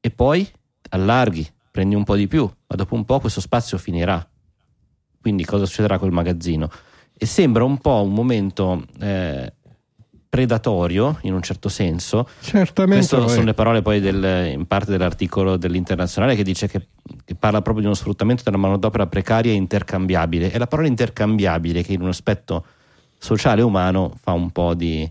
e poi allarghi, prendi un po' di più, ma dopo un po' questo spazio finirà. Quindi cosa succederà col magazzino? E sembra un po' un momento eh, predatorio in un certo senso. Certamente Queste è. sono le parole poi del- in parte dell'articolo dell'internazionale che dice che, che parla proprio di uno sfruttamento della manodopera precaria e intercambiabile. E la parola intercambiabile che in un aspetto sociale e umano fa un po' di...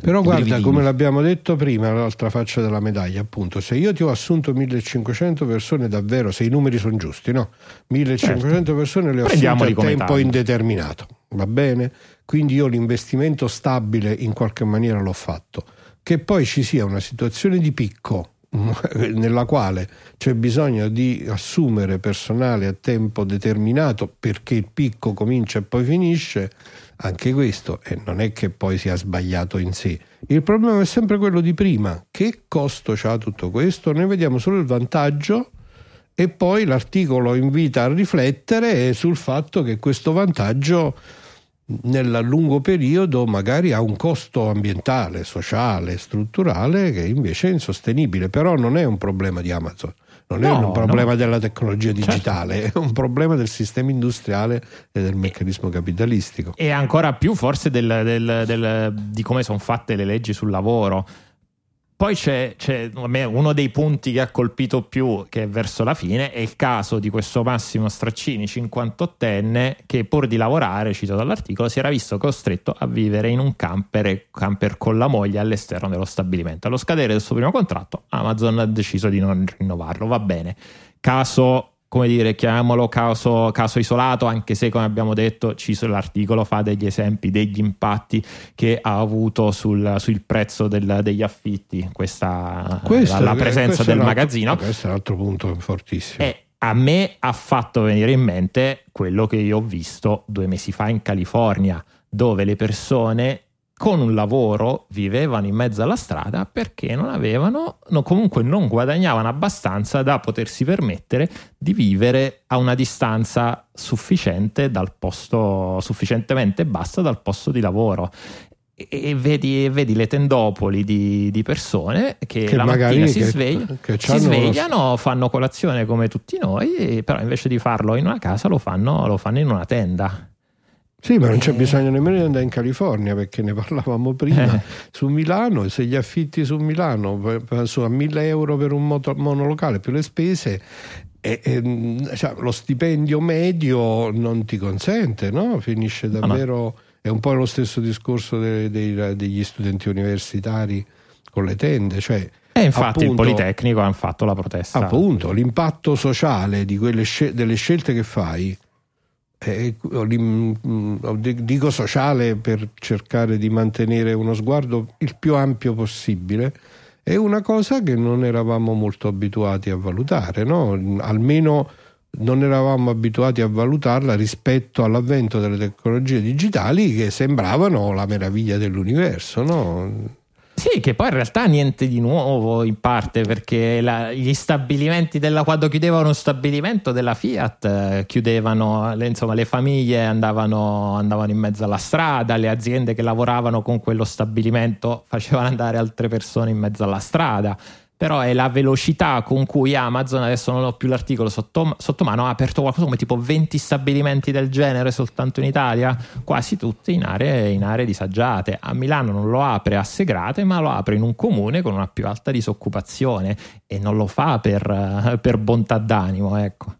Però guarda, come l'abbiamo detto prima, l'altra faccia della medaglia, appunto, se io ti ho assunto 1500 persone davvero, se i numeri sono giusti, no? 1500 persone le ho assunte a tempo tali. indeterminato, va bene? Quindi io l'investimento stabile in qualche maniera l'ho fatto. Che poi ci sia una situazione di picco nella quale c'è bisogno di assumere personale a tempo determinato perché il picco comincia e poi finisce, anche questo e non è che poi sia sbagliato in sé. Il problema è sempre quello di prima. Che costo ha tutto questo? Noi vediamo solo il vantaggio e poi l'articolo invita a riflettere sul fatto che questo vantaggio nel lungo periodo magari ha un costo ambientale, sociale, strutturale che invece è insostenibile, però non è un problema di Amazon. Non è No, un problema no. della tecnologia digitale, è un problema del sistema industriale e del meccanismo capitalistico. E ancora più forse del- del- del- di come sono fatte le leggi sul lavoro. Poi c'è, c'è uno dei punti che ha colpito più, che è verso la fine, è il caso di questo Massimo Straccini, 58enne, che pur di lavorare, cito dall'articolo, si era visto costretto a vivere in un camper, camper con la moglie all'esterno dello stabilimento. Allo scadere del suo primo contratto, Amazon ha deciso di non rinnovarlo. Va bene. Caso come dire, chiamiamolo caso, caso, isolato, anche se come abbiamo detto ci, l'articolo fa degli esempi degli impatti che ha avuto sul, sul prezzo del, degli affitti, questa, questo, la, la, presenza del magazzino. Questo è un altro punto fortissimo. E a me ha fatto venire in mente quello che io ho visto due mesi fa in California, dove le persone con un lavoro vivevano in mezzo alla strada perché non avevano, no, comunque non guadagnavano abbastanza da potersi permettere di vivere a una distanza sufficiente dal posto, sufficientemente bassa dal posto di lavoro. E, vedi, vedi, le tendopoli di, di persone che, che la mattina si, che, svegli, che si svegliano, lo... fanno colazione come tutti noi, però invece di farlo in una casa lo fanno, lo fanno in una tenda. Sì, ma non c'è eh. bisogno nemmeno di andare in California perché ne parlavamo prima. Eh. Su Milano, se gli affitti su Milano a 1000 euro per un moto, monolocale più le spese, e, e, cioè, lo stipendio medio non ti consente, no? Finisce davvero. No. È un po' lo stesso discorso dei, dei, degli studenti universitari con le tende, cioè. E infatti appunto, il Politecnico ha fatto la protesta. Appunto, l'impatto sociale scel- delle scelte che fai eh, dico sociale per cercare di mantenere uno sguardo il più ampio possibile, è una cosa che non eravamo molto abituati a valutare, no? almeno non eravamo abituati a valutarla rispetto all'avvento delle tecnologie digitali che sembravano la meraviglia dell'universo. No? Sì, che poi in realtà niente di nuovo in parte perché la, gli stabilimenti della, quando chiudevano uno stabilimento della Fiat eh, chiudevano, le, insomma le famiglie andavano, andavano, in mezzo alla strada, le aziende che lavoravano con quello stabilimento facevano andare altre persone in mezzo alla strada però è la velocità con cui Amazon, adesso non ho più l'articolo sotto, sotto, mano, ha aperto qualcosa come tipo 20 stabilimenti del genere soltanto in Italia, quasi tutti in aree, in aree disagiate. A Milano non lo apre a Segrate, ma lo apre in un comune con una più alta disoccupazione e non lo fa per, per bontà d'animo, ecco.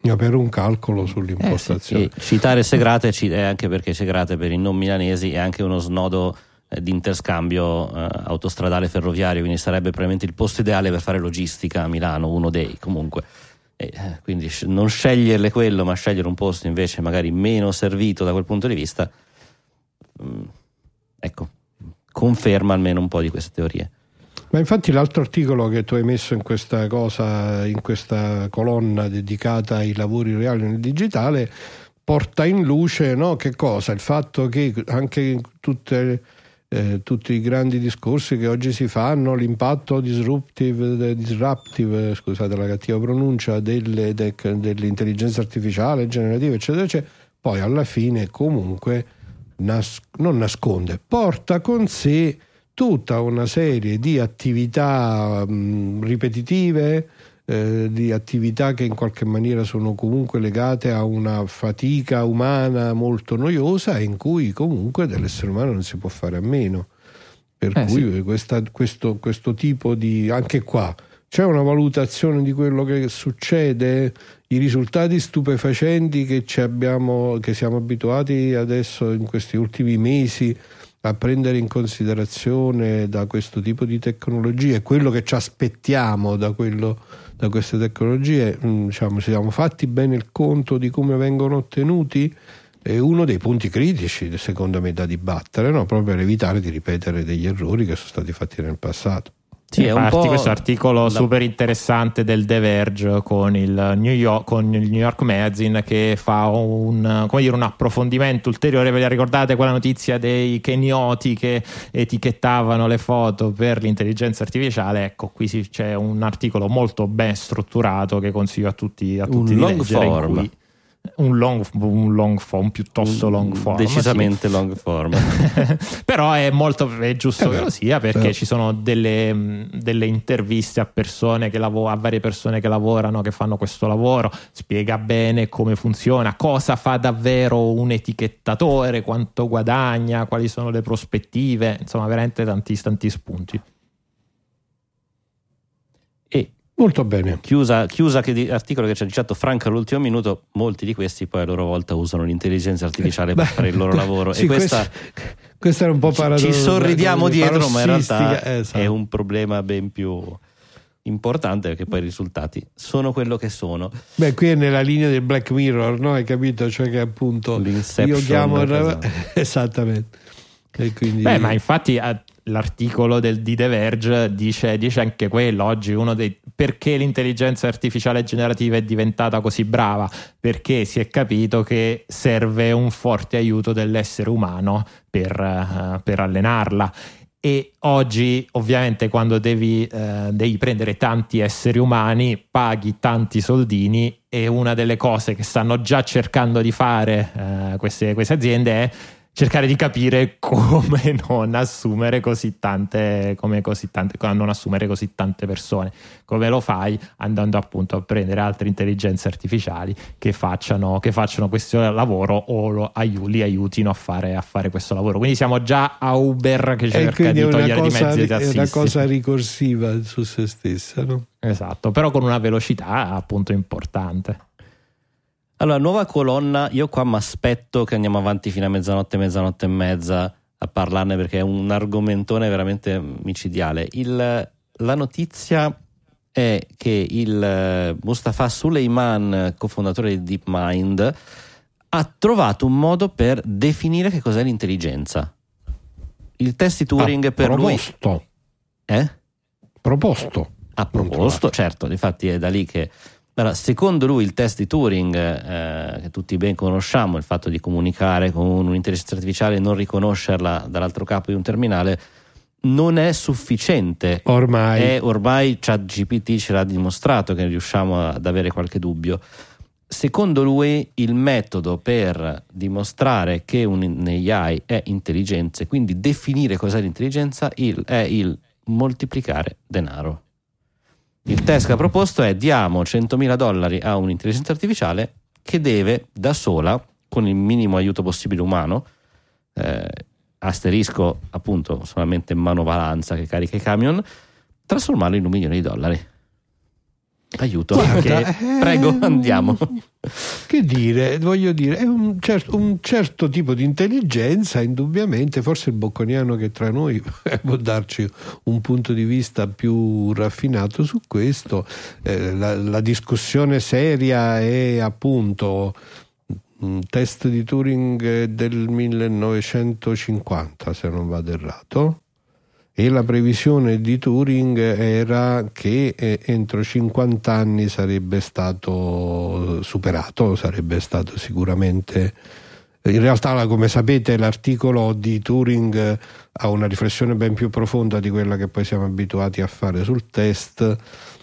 Per un calcolo sull'impostazione. Eh sì, citare Segrate è anche perché Segrate per i non milanesi è anche uno snodo eh, di interscambio eh, autostradale ferroviario, quindi sarebbe probabilmente il posto ideale per fare logistica a Milano, uno dei comunque. E, eh, quindi non sceglierle quello, ma scegliere un posto invece magari meno servito da quel punto di vista, mh, mm, ecco, conferma almeno un po' di queste teorie. Ma infatti l'altro articolo che tu hai messo in questa cosa, in questa colonna dedicata ai lavori reali nel digitale, porta in luce no, che cosa? Il fatto che anche tutte eh, tutti i grandi discorsi che oggi si fanno, l'impatto disruptive, disruptive scusate la cattiva pronuncia, delle, de, dell'intelligenza artificiale generativa, eccetera, eccetera, poi alla fine comunque nas- non nasconde, porta con sé tutta una serie di attività mh, ripetitive, eh, di attività che in qualche maniera sono comunque legate a una fatica umana molto noiosa e in cui comunque dell'essere umano non si può fare a meno. Per eh, cui sì. questa, questo, questo tipo di... anche qua c'è una valutazione di quello che succede, i risultati stupefacenti che, abbiamo, che siamo abituati adesso in questi ultimi mesi a prendere in considerazione da questo tipo di tecnologie, quello che ci aspettiamo da quello da queste tecnologie, mm, diciamo, ci siamo fatti bene il conto di come vengono ottenuti, è uno dei punti critici, secondo me, da dibattere, no? proprio per evitare di ripetere degli errori che sono stati fatti nel passato. Sì, Infatti questo articolo la... super interessante del The Verge con il, New York, con il New York Magazine che fa un, dire, un, approfondimento ulteriore. Ve la ricordate quella notizia dei kenioti che etichettavano le foto per l'intelligenza artificiale? Ecco, qui c'è un articolo molto ben strutturato che consiglio a tutti, a tutti un di long leggere. Form. Un long, un long form piuttosto un, long form decisamente sì. long form però è molto è giusto eh che lo sia perché eh. ci sono delle, delle, interviste a persone che lavorano a varie persone che lavorano che fanno questo lavoro spiega bene come funziona cosa fa davvero un etichettatore quanto guadagna quali sono le prospettive insomma veramente tanti tanti spunti Molto bene. Chiusa, chiusa che di, articolo che ci ha dictato Franca all'ultimo minuto, molti di questi poi a loro volta usano l'intelligenza artificiale per Beh, fare il loro lavoro. sì, e questa, questa, era un po' paradossale. ci sorridiamo dietro, ma in realtà Esatto. è un problema ben più importante perché poi i risultati sono quello che sono. Beh, qui è nella linea del Black Mirror, no? Hai capito? Cioè che appunto L'Inception, io chiamo esattamente. E quindi Beh, ma infatti l'articolo del, di The Verge dice, dice anche quello oggi, uno dei perché l'intelligenza artificiale generativa è diventata così brava, perché si è capito che serve un forte aiuto dell'essere umano per, eh, per allenarla. E oggi, ovviamente, quando devi, eh, devi prendere tanti esseri umani, paghi tanti soldini e una delle cose che stanno già cercando di fare eh, queste, queste aziende è cercare di capire come non assumere così tante, come così tante, non assumere così tante persone. Come lo fai? Andando appunto a prendere altre intelligenze artificiali che facciano, che facciano questo lavoro o lo li aiutino a fare, a fare questo lavoro. Quindi siamo già a Uber che cerca di è togliere di mezzo i è tassisti. una cosa ricorsiva su se stessa, no? Esatto, però con una velocità appunto importante. Allora, nuova colonna, io qua mi aspetto che andiamo avanti fino a mezzanotte, mezzanotte e mezza a parlarne perché è un argomentone veramente micidiale. Il- la notizia è che il eh, Mustafa Suleiman, cofondatore di DeepMind, ha trovato un modo per definire che cos'è l'intelligenza. Il test di Turing Ah, per lui... proposto, Eh? proposto. ha proposto, certo, infatti è da lì che allora, secondo lui il test di Turing eh, che tutti ben conosciamo, il fatto di comunicare con un'intelligenza artificiale e non riconoscerla dall'altro capo di un terminale non è sufficiente Ormai e ormai ChatGPT ce l'ha dimostrato che riusciamo ad avere qualche dubbio. Secondo lui il metodo per dimostrare che un AI è intelligenza e quindi definire cos'è l'intelligenza è il moltiplicare denaro. Il test che ha proposto è diamo 100.000 dollari a un'intelligenza artificiale che deve da sola, con il minimo aiuto possibile umano, eh, asterisco appunto solamente manovalanza che carica i camion, trasformarlo in un milione di dollari. Aiuto, Guarda, che- eh, prego andiamo. Che dire, voglio dire, è un certo, un certo tipo di intelligenza, indubbiamente, forse il bocconiano che tra noi può darci un punto di vista più raffinato su questo. Eh, la, la discussione seria è appunto un test di Turing del 1950, se non vado errato. E la previsione di Turing era che eh, entro 50 anni sarebbe stato superato, sarebbe stato sicuramente. In realtà, come sapete, l'articolo di Turing eh, ha una riflessione ben più profonda di quella che poi siamo abituati a fare sul test,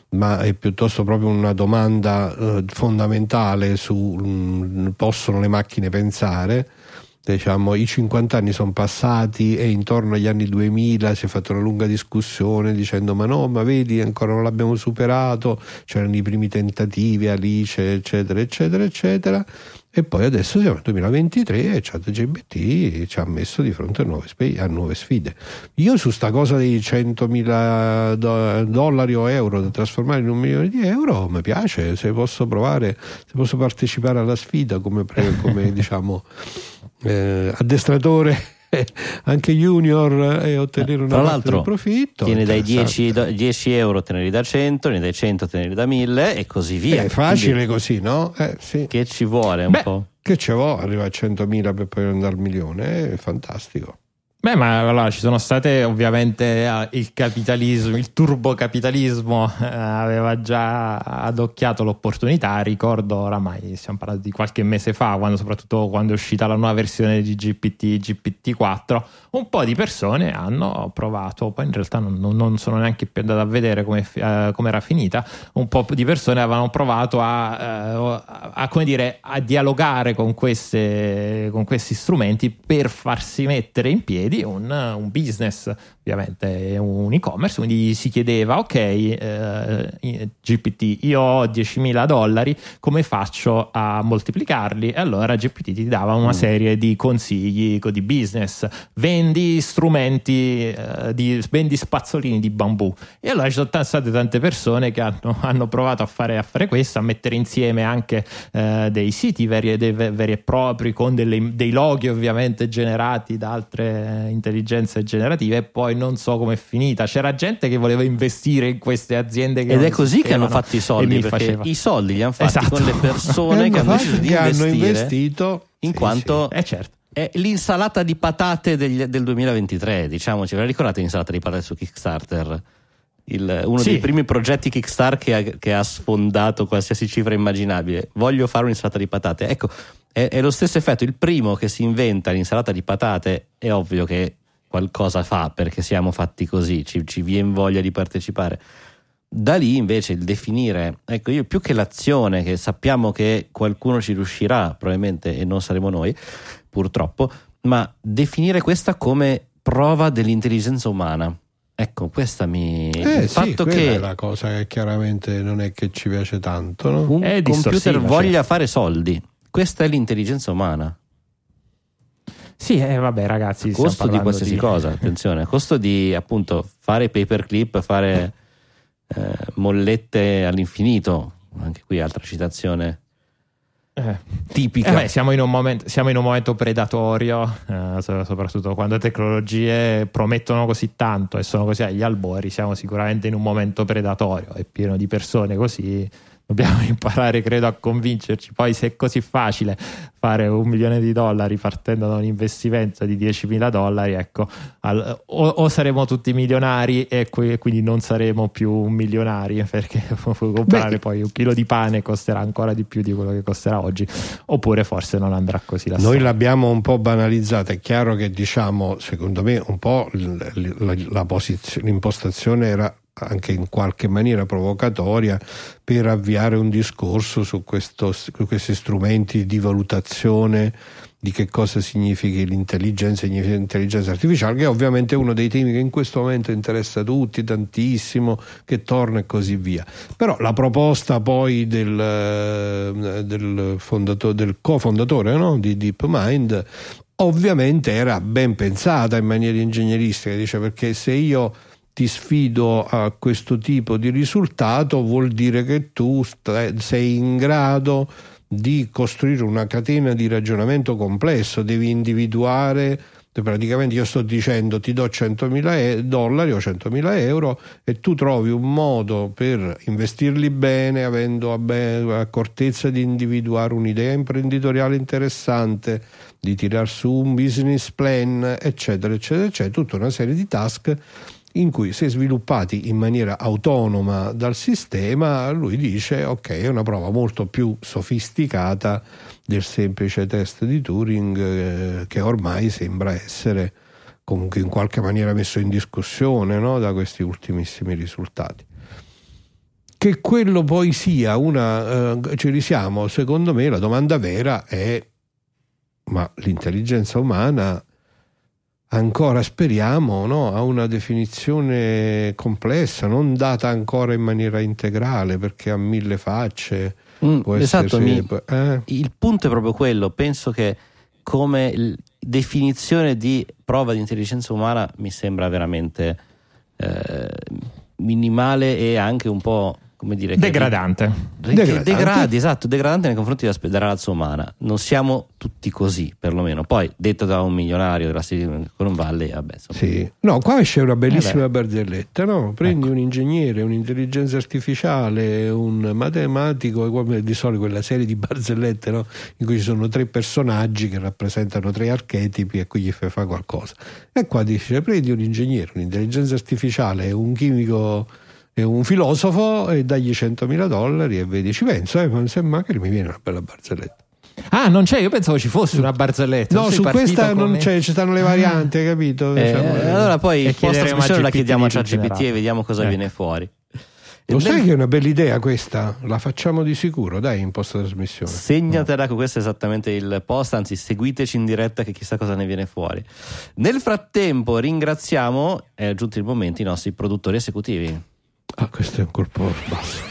ma è piuttosto proprio una domanda eh, fondamentale su mm, possono le macchine pensare diciamo, i 50 anni sono passati e intorno agli anni 2000 si è fatta una lunga discussione dicendo ma no, ma vedi ancora non l'abbiamo superato, c'erano i primi tentativi, Alice, eccetera, eccetera, eccetera. E poi adesso siamo nel 2023 e ChatGPT ci ha messo di fronte a nuove, spe- a nuove sfide. Io su sta cosa dei 100.000 do- dollari o euro da trasformare in un milione di euro mi piace, se posso provare, se posso partecipare alla sfida come, pre- come diciamo eh, addestratore anche junior e ottenere una Tra parte del profitto tieni dai interessante. 10, do- 10 euro, teneri da 100, ne dai 100, teneri da 1000 e così via. è facile Quindi, così no? Eh, sì. Che ci vuole un Beh, po'? che ce vuole arriva a 100.000 per poi andare al milione è fantastico Beh, ma allora ci sono state ovviamente il capitalismo, il turbocapitalismo eh, aveva già adocchiato l'opportunità. Ricordo oramai stiamo parlando di qualche mese fa, quando, soprattutto quando è uscita la nuova versione di GPT, GPT-4, un po' di persone hanno provato, poi in realtà non, non- sono neanche più andato a vedere come era finita. Un po' di persone avevano provato a, eh, a- a, come dire, a dialogare con, queste, con questi strumenti per farsi mettere in piedi un, un business ovviamente è un e-commerce, quindi si chiedeva, ok, eh, GPT, io ho 10.000 dollari, come faccio a moltiplicarli? E allora GPT ti dava una mm. serie di consigli di business, vendi strumenti, eh, di, vendi spazzolini di bambù. E allora ci sono state tante persone che hanno, hanno provato a fare, a fare, questo, a mettere insieme anche eh, dei siti veri, dei, veri, e propri con delle, dei loghi ovviamente generati da altre intelligenze generative e poi non so com'è finita. C'era gente che voleva investire in queste aziende ed è così che hanno fatto i soldi i soldi li hanno fatti esatto. con le persone che hanno deciso di investire hanno investito in sì, quanto sì. Eh, certo. è l'insalata di patate degli, del 2023 diciamoci ve la ricordate l'insalata di patate su Kickstarter il, uno sì. dei primi progetti Kickstarter che ha, che ha, sfondato qualsiasi cifra immaginabile. Voglio fare un'insalata di patate. Ecco, è, è, lo stesso effetto. Il primo che si inventa l'insalata di patate è ovvio che qualcosa fa perché siamo fatti così, ci, ci viene voglia di partecipare. Da lì invece il definire, ecco io più che l'azione, che sappiamo che qualcuno ci riuscirà probabilmente e non saremo noi, purtroppo, ma definire questa come prova dell'intelligenza umana. Ecco, questa mi. Eh, il sì, fatto che è la cosa che chiaramente non è che ci piace tanto, no? Un è computer voglia fare soldi. Questa è l'intelligenza umana. Sì, eh, vabbè, ragazzi. A costo di qualsiasi di... cosa, attenzione, a costo di appunto fare paperclip, fare eh, mollette all'infinito. Anche qui altra citazione eh. tipica. Eh beh, siamo, in momento, siamo, in un momento, predatorio, eh, soprattutto quando le tecnologie promettono così tanto e sono così agli albori. Siamo sicuramente in un momento predatorio, è pieno di persone così dobbiamo imparare, credo, a convincerci. Poi, se è così facile fare un milione di dollari partendo da un investimento di 10.000 dollari, ecco, al, o, o, saremo tutti milionari e, qui, quindi non saremo più milionari perché comprare Beh, poi un chilo di pane costerà ancora di più di quello che costerà oggi, oppure forse non andrà così la Noi storia. l'abbiamo un po' banalizzata. È chiaro che, diciamo, secondo me, un po' la, la posizione, l'impostazione era anche in qualche maniera provocatoria per avviare un discorso su, questo, su questi strumenti di valutazione di che cosa significhi l'intelligenza, l'intelligenza artificiale, che è ovviamente uno dei temi che in questo momento interessa tutti tantissimo, che torna e così via. Però la proposta poi del, del, fondato, del cofondatore no? di DeepMind ovviamente era ben pensata in maniera ingegneristica, dice perché se io ti sfido a questo tipo di risultato vuol dire che tu sei in grado di costruire una catena di ragionamento complesso, devi individuare praticamente io sto dicendo ti do 100.000 dollari o 100.000 euro e tu trovi un modo per investirli bene avendo accortezza di individuare un'idea imprenditoriale interessante di tirar su un business plan eccetera eccetera eccetera tutta una serie di task in cui se sviluppati in maniera autonoma dal sistema, lui dice ok, è una prova molto più sofisticata del semplice test di Turing eh, che ormai sembra essere comunque in qualche maniera messo in discussione no, da questi ultimissimi risultati. Che quello poi sia una, eh, ci risiamo, secondo me la domanda vera è ma l'intelligenza umana ancora speriamo no, a una definizione complessa, non data ancora in maniera integrale perché ha mille facce. Mm, esatto, mi, eh? il punto è proprio quello, penso che come definizione di prova di intelligenza umana mi sembra veramente eh, minimale e anche un po' come dire degradante. Che, degradante. degradi esatto degradante nei confronti della, razza umana non siamo tutti così perlomeno poi detto da un milionario della Silicon Valley vabbè insomma. sì. no qua c'è una bellissima eh barzelletta no? prendi ecco. un ingegnere un'intelligenza artificiale un matematico di solito quella serie di barzellette no? in cui ci sono tre personaggi che rappresentano tre archetipi e qui gli fai fare qualcosa e qua dice prendi un ingegnere un'intelligenza artificiale un chimico un filosofo e dagli 100.000 dollari e vedi ci penso eh, ma se magari mi viene una bella barzelletta Ah, non c'è, io pensavo ci fosse una barzelletta. No, su questa come... non c'è, ci stanno le varianti, hai capito? Eh, diciamo, allora poi post trasmissione la chiediamo a ChatGPT e vediamo cosa ecco. viene fuori. Lo sai che è una bella idea questa? La facciamo di sicuro, dai, in post trasmissione. Segnatela che questo è esattamente il post, anzi seguiteci in diretta che chissà cosa ne viene fuori. Nel frattempo ringraziamo, è giunto il momento, i nostri produttori esecutivi. Ah, questo è un colpo basso.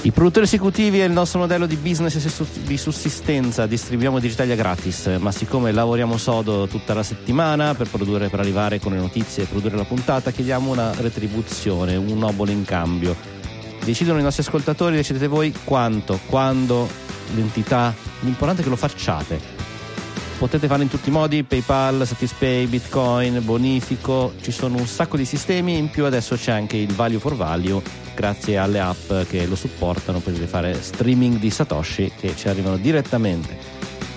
I produttori esecutivi è il nostro modello di business di sussistenza, distribuiamo Digitalia gratis, ma siccome lavoriamo sodo tutta la settimana per produrre, per arrivare con le notizie e produrre la puntata, chiediamo una retribuzione, un obolo in cambio. Decidono i nostri ascoltatori, decidete voi quanto, quando, l'entità, l'importante è che lo facciate. Potete farlo in tutti i modi, PayPal, Satispay, Bitcoin, bonifico, ci sono un sacco di sistemi, in più adesso c'è anche il value for value grazie alle app che lo supportano, potete fare streaming di Satoshi che ci arrivano direttamente.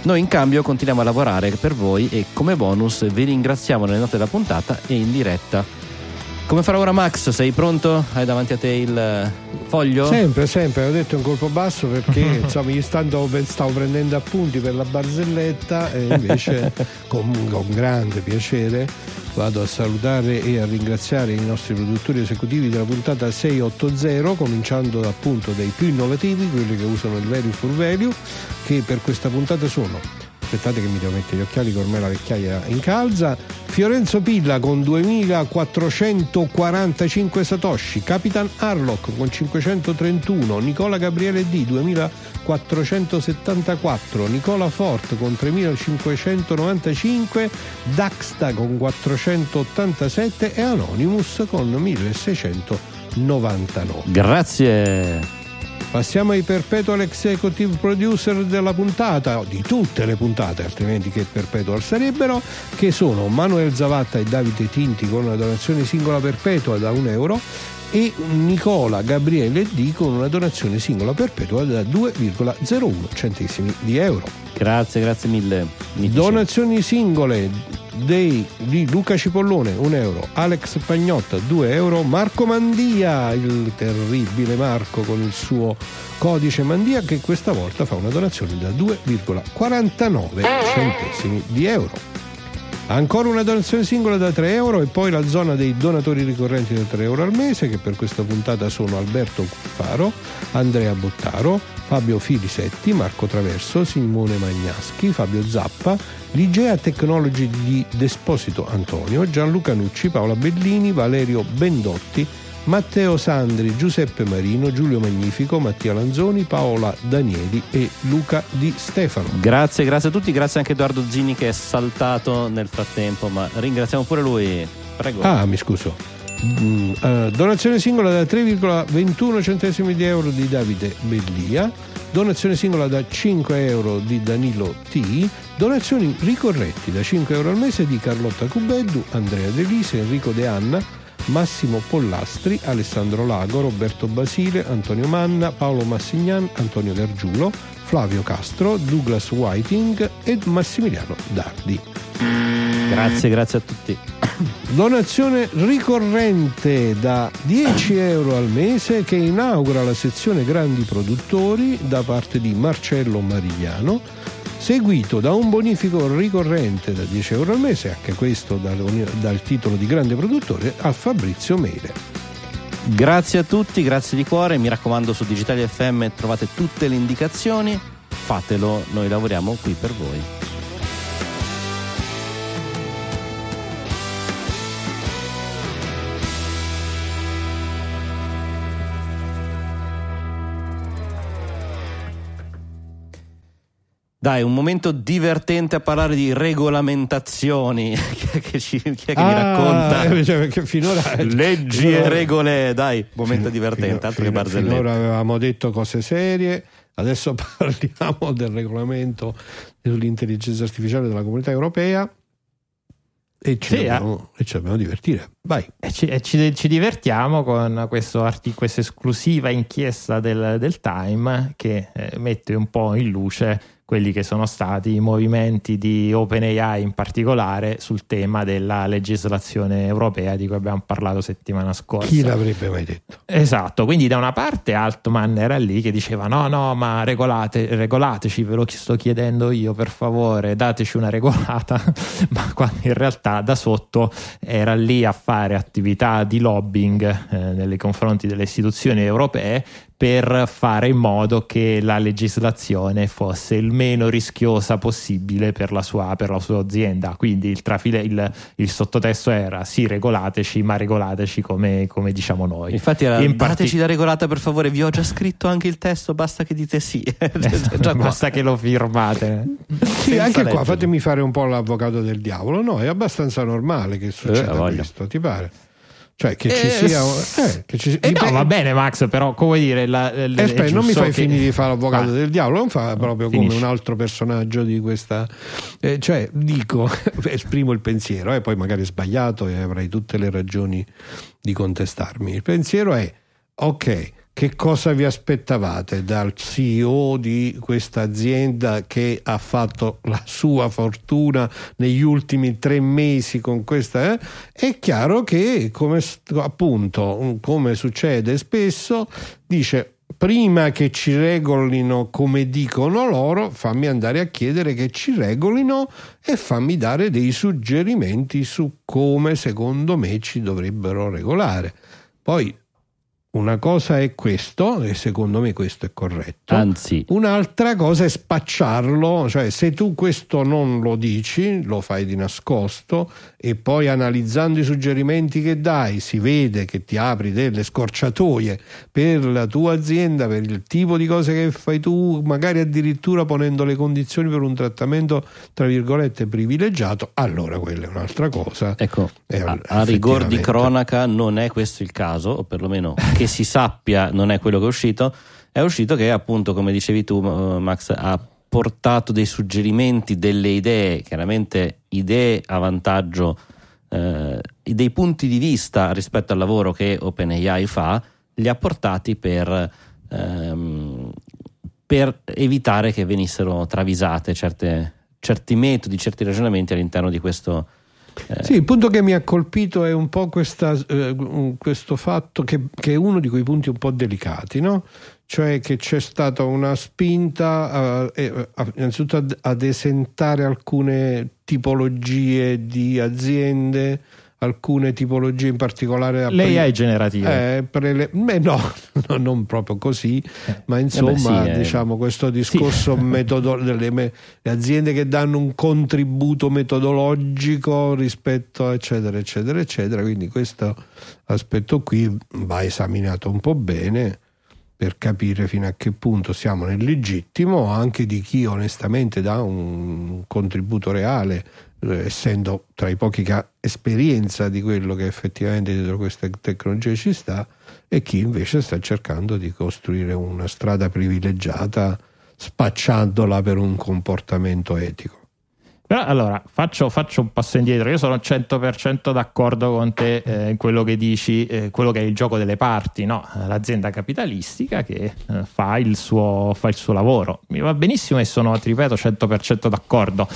Noi in cambio continuiamo a lavorare per voi e come bonus vi ringraziamo nelle note della puntata e in diretta. Come farà ora Max? Sei pronto? Hai davanti a te il eh, foglio? Sempre, sempre, ho detto un colpo basso perché insomma io stando, stavo prendendo appunti per la barzelletta e invece con, con grande piacere vado a salutare e a ringraziare i nostri produttori esecutivi della puntata 680 cominciando appunto dai più innovativi, quelli che usano il value for value che per questa puntata sono aspettate che mi devo mettere gli occhiali che ormai la vecchiaia incalza Fiorenzo Pilla con 2445 satoshi. Capitan Harlock con 531 Nicola Gabriele D 2474 Nicola Fort con 3595 Daxta con 487 e Anonymous con 1699 Grazie. Passiamo ai perpetual executive producer della puntata, di tutte le puntate, altrimenti che perpetual sarebbero, che sono Manuel Zavatta e Davide Tinti con una donazione singola perpetua da un euro e Nicola Gabriele D con una donazione singola perpetua da 2,01 centesimi di euro. Grazie, grazie mille. Donazioni singole dei, di Luca Cipollone 1 euro, Alex Pagnotta 2 euro, Marco Mandia, il terribile Marco con il suo codice Mandia che questa volta fa una donazione da 2,49 centesimi di euro. Ancora una donazione singola da 3 euro e poi la zona dei donatori ricorrenti da 3 euro al mese che per questa puntata sono Alberto Cuffaro, Andrea Bottaro, Fabio Filisetti, Marco Traverso, Simone Magnaschi, Fabio Zappa, Ligea Technology di Desposito Antonio, Gianluca Nucci, Paola Bellini, Valerio Bendotti, Matteo Sandri, Giuseppe Marino, Giulio Magnifico, Mattia Lanzoni, Paola Danieli e Luca Di Stefano. Grazie, grazie a tutti, grazie anche a Edoardo Zini che è saltato nel frattempo, ma ringraziamo pure lui. Prego. Ah, mi scuso. Mm, eh, donazione singola da 3,21 centesimi di euro di Davide Bellia, donazione singola da 5 euro di Danilo T, donazioni ricorrenti da 5 euro al mese di Carlotta Cubeddu, Andrea De Lise, Enrico De Anna, Massimo Pollastri, Alessandro Lago, Roberto Basile, Antonio Manna, Paolo Massignan, Antonio Gargiulo, Flavio Castro, Douglas Whiting e Massimiliano Dardi. Grazie, grazie a tutti. Donazione ricorrente da 10 euro al mese che inaugura la sezione grandi produttori da parte di Marcello Marigliano, seguito da un bonifico ricorrente da 10 euro al mese, anche questo dal, dal titolo di grande produttore, a Fabrizio Meire. Grazie a tutti, grazie di cuore. Mi raccomando, su Digitali FM trovate tutte le indicazioni. Fatelo, noi lavoriamo qui per voi. Dai, un momento divertente a parlare di regolamentazioni. chi che, ci- chi è che mi racconta? Ah, cioè, perché finora, Leggi finora- e regole, dai, momento divertente, altro che fino- barzellette. Finora avevamo detto cose serie, adesso parliamo del regolamento sull'intelligenza artificiale della comunità europea e ci, Sì, eh. dobbiamo, e ci dobbiamo divertire. Vai. E ci, e ci- ci divertiamo con questa esclusiva inchiesta del, del Time che eh, mette un po' in luce quelli che sono stati i movimenti di OpenAI in particolare sul tema della legislazione europea di cui abbiamo parlato settimana scorsa. Chi l'avrebbe mai detto? Esatto, quindi da una parte Altman era lì che diceva no no ma regolate, regolateci, ve lo sto chiedendo io per favore, dateci una regolata, ma quando in realtà da sotto era lì a fare attività di lobbying eh, nei confronti delle istituzioni europee per fare in modo che la legislazione fosse il meno rischiosa possibile per la sua, per la sua azienda. Quindi il, trafile, il, il, sottotesto era sì, regolateci, ma regolateci come, come diciamo noi. Infatti era in dateci parti... la regolata per favore, vi ho già scritto anche il testo, basta che dite sì. basta che lo firmate. Sì, anche leggere. qua fatemi fare un po' l'avvocato del diavolo. No, è abbastanza normale che succeda eh, questo, ti pare? Cioè che ci eh, sia... Eh, che ci, eh, no, va bene Max, però come dire... La, la, aspetta, non mi fai che... finire di fare l'avvocato ah. del diavolo, non fa proprio Finisci. come un altro personaggio di questa... Eh, cioè, dico, esprimo il pensiero, e poi magari è sbagliato e avrai tutte le ragioni di contestarmi. Il pensiero è, ok, che cosa vi aspettavate dal CEO di questa azienda che ha fatto la sua fortuna negli ultimi tre mesi con questa? Eh? È chiaro che, come, appunto, come succede spesso, dice prima che ci regolino come dicono loro, fammi andare a chiedere che ci regolino e fammi dare dei suggerimenti su come secondo me ci dovrebbero regolare. Poi una cosa è questo, e secondo me questo è corretto. Anzi, un'altra cosa è spacciarlo, cioè se tu questo non lo dici, lo fai di nascosto e poi analizzando i suggerimenti che dai si vede che ti apri delle scorciatoie per la tua azienda, per il tipo di cose che fai tu, magari addirittura ponendo le condizioni per un trattamento tra virgolette privilegiato, allora quella è un'altra cosa. Ecco, a, a rigor di cronaca non è questo il caso, o perlomeno che si sappia non è quello che è uscito, è uscito che appunto, come dicevi tu Max, ha portato dei suggerimenti, delle idee, chiaramente idee a vantaggio eh, dei punti di vista rispetto al lavoro che OpenAI fa, li ha portati per, ehm, per evitare che venissero travisate certe, certi metodi, certi ragionamenti all'interno di questo eh. Sì, il punto che mi ha colpito è un po' questa, eh, questo fatto che, che, è uno di quei punti un po' delicati, no? cioè che c'è stata una spinta eh, innanzitutto ad, ad esentare alcune tipologie di aziende alcune tipologie in particolare l'AI generativa eh, le, beh, no, no, non proprio così eh. ma insomma eh beh, sì, diciamo eh. questo discorso sì. metodo delle me, aziende che danno un contributo metodologico rispetto eccetera eccetera eccetera quindi questo aspetto qui va esaminato un po' bene per capire fino a che punto siamo nel legittimo anche di chi onestamente dà un contributo reale eh, essendo tra i pochi che ha esperienza di quello che effettivamente dietro queste tecnologie ci sta e chi invece sta cercando di costruire una strada privilegiata spacciandola per un comportamento etico. Però allora faccio, faccio, un passo indietro. Io sono 100% d'accordo con te eh, in quello che dici, eh, quello che è il gioco delle parti, no? l'azienda capitalistica che eh, fa, il suo, fa, il suo, lavoro. Mi va benissimo e sono, ti ripeto, 100% d'accordo.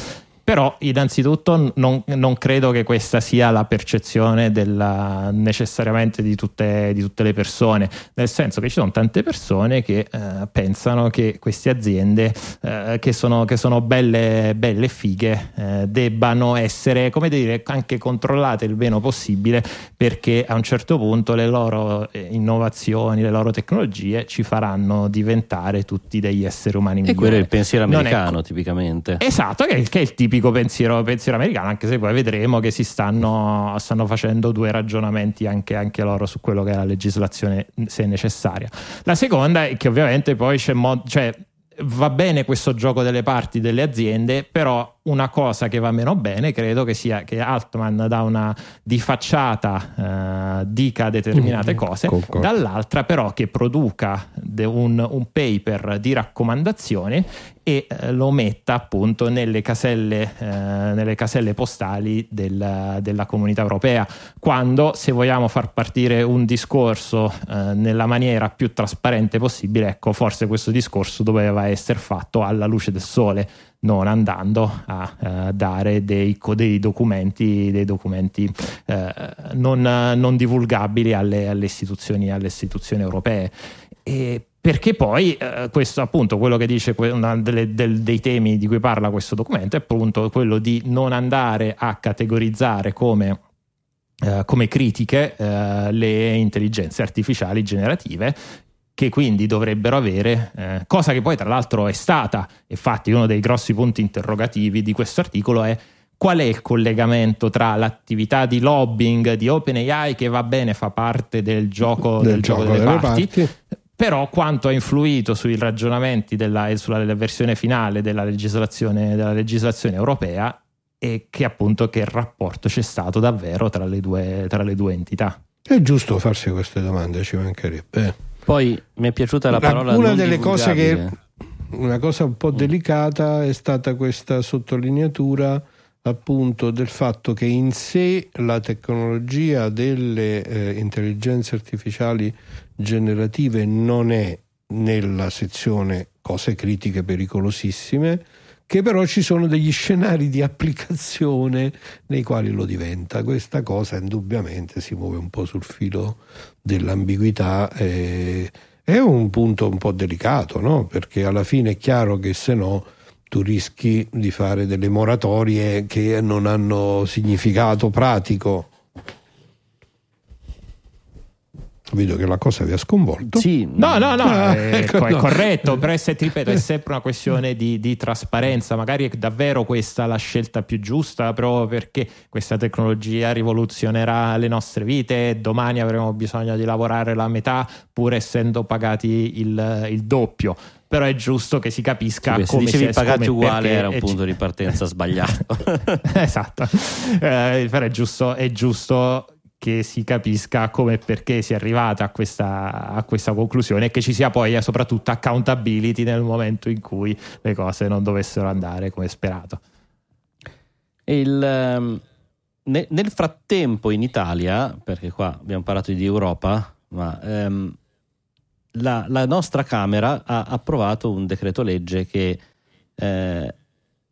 Però innanzitutto non, non, credo che questa sia la percezione della, necessariamente di tutte, di tutte, le persone, nel senso che ci sono tante persone che eh, pensano che queste aziende eh, che, sono, che, sono, belle, belle fighe eh, debbano essere, come dire, anche controllate il meno possibile perché a un certo punto le loro eh, innovazioni, le loro tecnologie ci faranno diventare tutti degli esseri umani migliori. E quello è il pensiero americano è... tipicamente. Esatto, che è, che è il tipo tipico pensiero, pensiero, americano, anche se poi vedremo che si stanno, stanno facendo due ragionamenti anche, anche, loro su quello che è la legislazione, se necessaria. La seconda è che ovviamente poi c'è mod- cioè, va bene questo gioco delle parti delle aziende, però una cosa che va meno bene credo che sia che Altman da una di facciata eh, dica determinate Mm, cose, concordo. dall'altra però che produca un, un paper di raccomandazioni e eh, lo metta appunto nelle caselle, eh, nelle caselle postali del- della comunità europea. Quando, se vogliamo far partire un discorso eh, nella maniera più trasparente possibile, ecco, forse questo discorso doveva essere fatto alla luce del sole, non andando a eh, dare dei, dei documenti, dei documenti eh, non, non divulgabili alle, alle istituzioni, alle istituzioni europee. E perché poi eh, questo appunto quello che dice del- dei temi di cui parla questo documento è appunto quello di non andare a categorizzare come eh, come critiche eh, le intelligenze artificiali generative che quindi dovrebbero avere, eh, cosa che poi tra l'altro è stata, infatti uno dei grossi punti interrogativi di questo articolo è qual è il collegamento tra l'attività di lobbying di OpenAI che va bene, fa parte del gioco, del gioco delle, parti, però quanto ha influito sui ragionamenti della, e sulla versione finale della legislazione, della legislazione europea e che appunto che rapporto c'è stato davvero tra le due, tra le due entità. È giusto farsi queste domande, ci mancherebbe. Poi mi è piaciuta la La- parola una delle cose che una cosa un po' delicata è stata questa sottolineatura appunto del fatto che in sé la tecnologia delle eh, intelligenze artificiali generative non è nella sezione cose critiche pericolosissime che però ci sono degli scenari di applicazione nei quali lo diventa. Questa cosa indubbiamente si muove un po' sul filo dell'ambiguità. eh, è un punto un po' delicato, no? perché alla fine è chiaro che se no tu rischi di fare delle moratorie che non hanno significato pratico. Vedo che la cosa vi ha sconvolto. Sì, No, no, no, Ah, è, ecco, è no. corretto, però è, se- ti ripeto, è sempre una questione di, di trasparenza, magari è davvero questa la scelta più giusta, proprio perché questa tecnologia rivoluzionerà le nostre vite, domani avremo bisogno di lavorare la metà pur essendo pagati il, il doppio, però è giusto che si capisca Sì, se come dicevi si pagati uguale era un punto di partenza sbagliato. esatto, Eh, però è giusto, è giusto che si capisca come e perché si è arrivata a questa, a questa conclusione e che ci sia poi eh, soprattutto accountability nel momento in cui le cose non dovessero andare come sperato. Il, ehm, ne- nel frattempo in Italia, perché qua abbiamo parlato di Europa, ma ehm, la, la nostra Camera ha approvato un decreto legge che eh,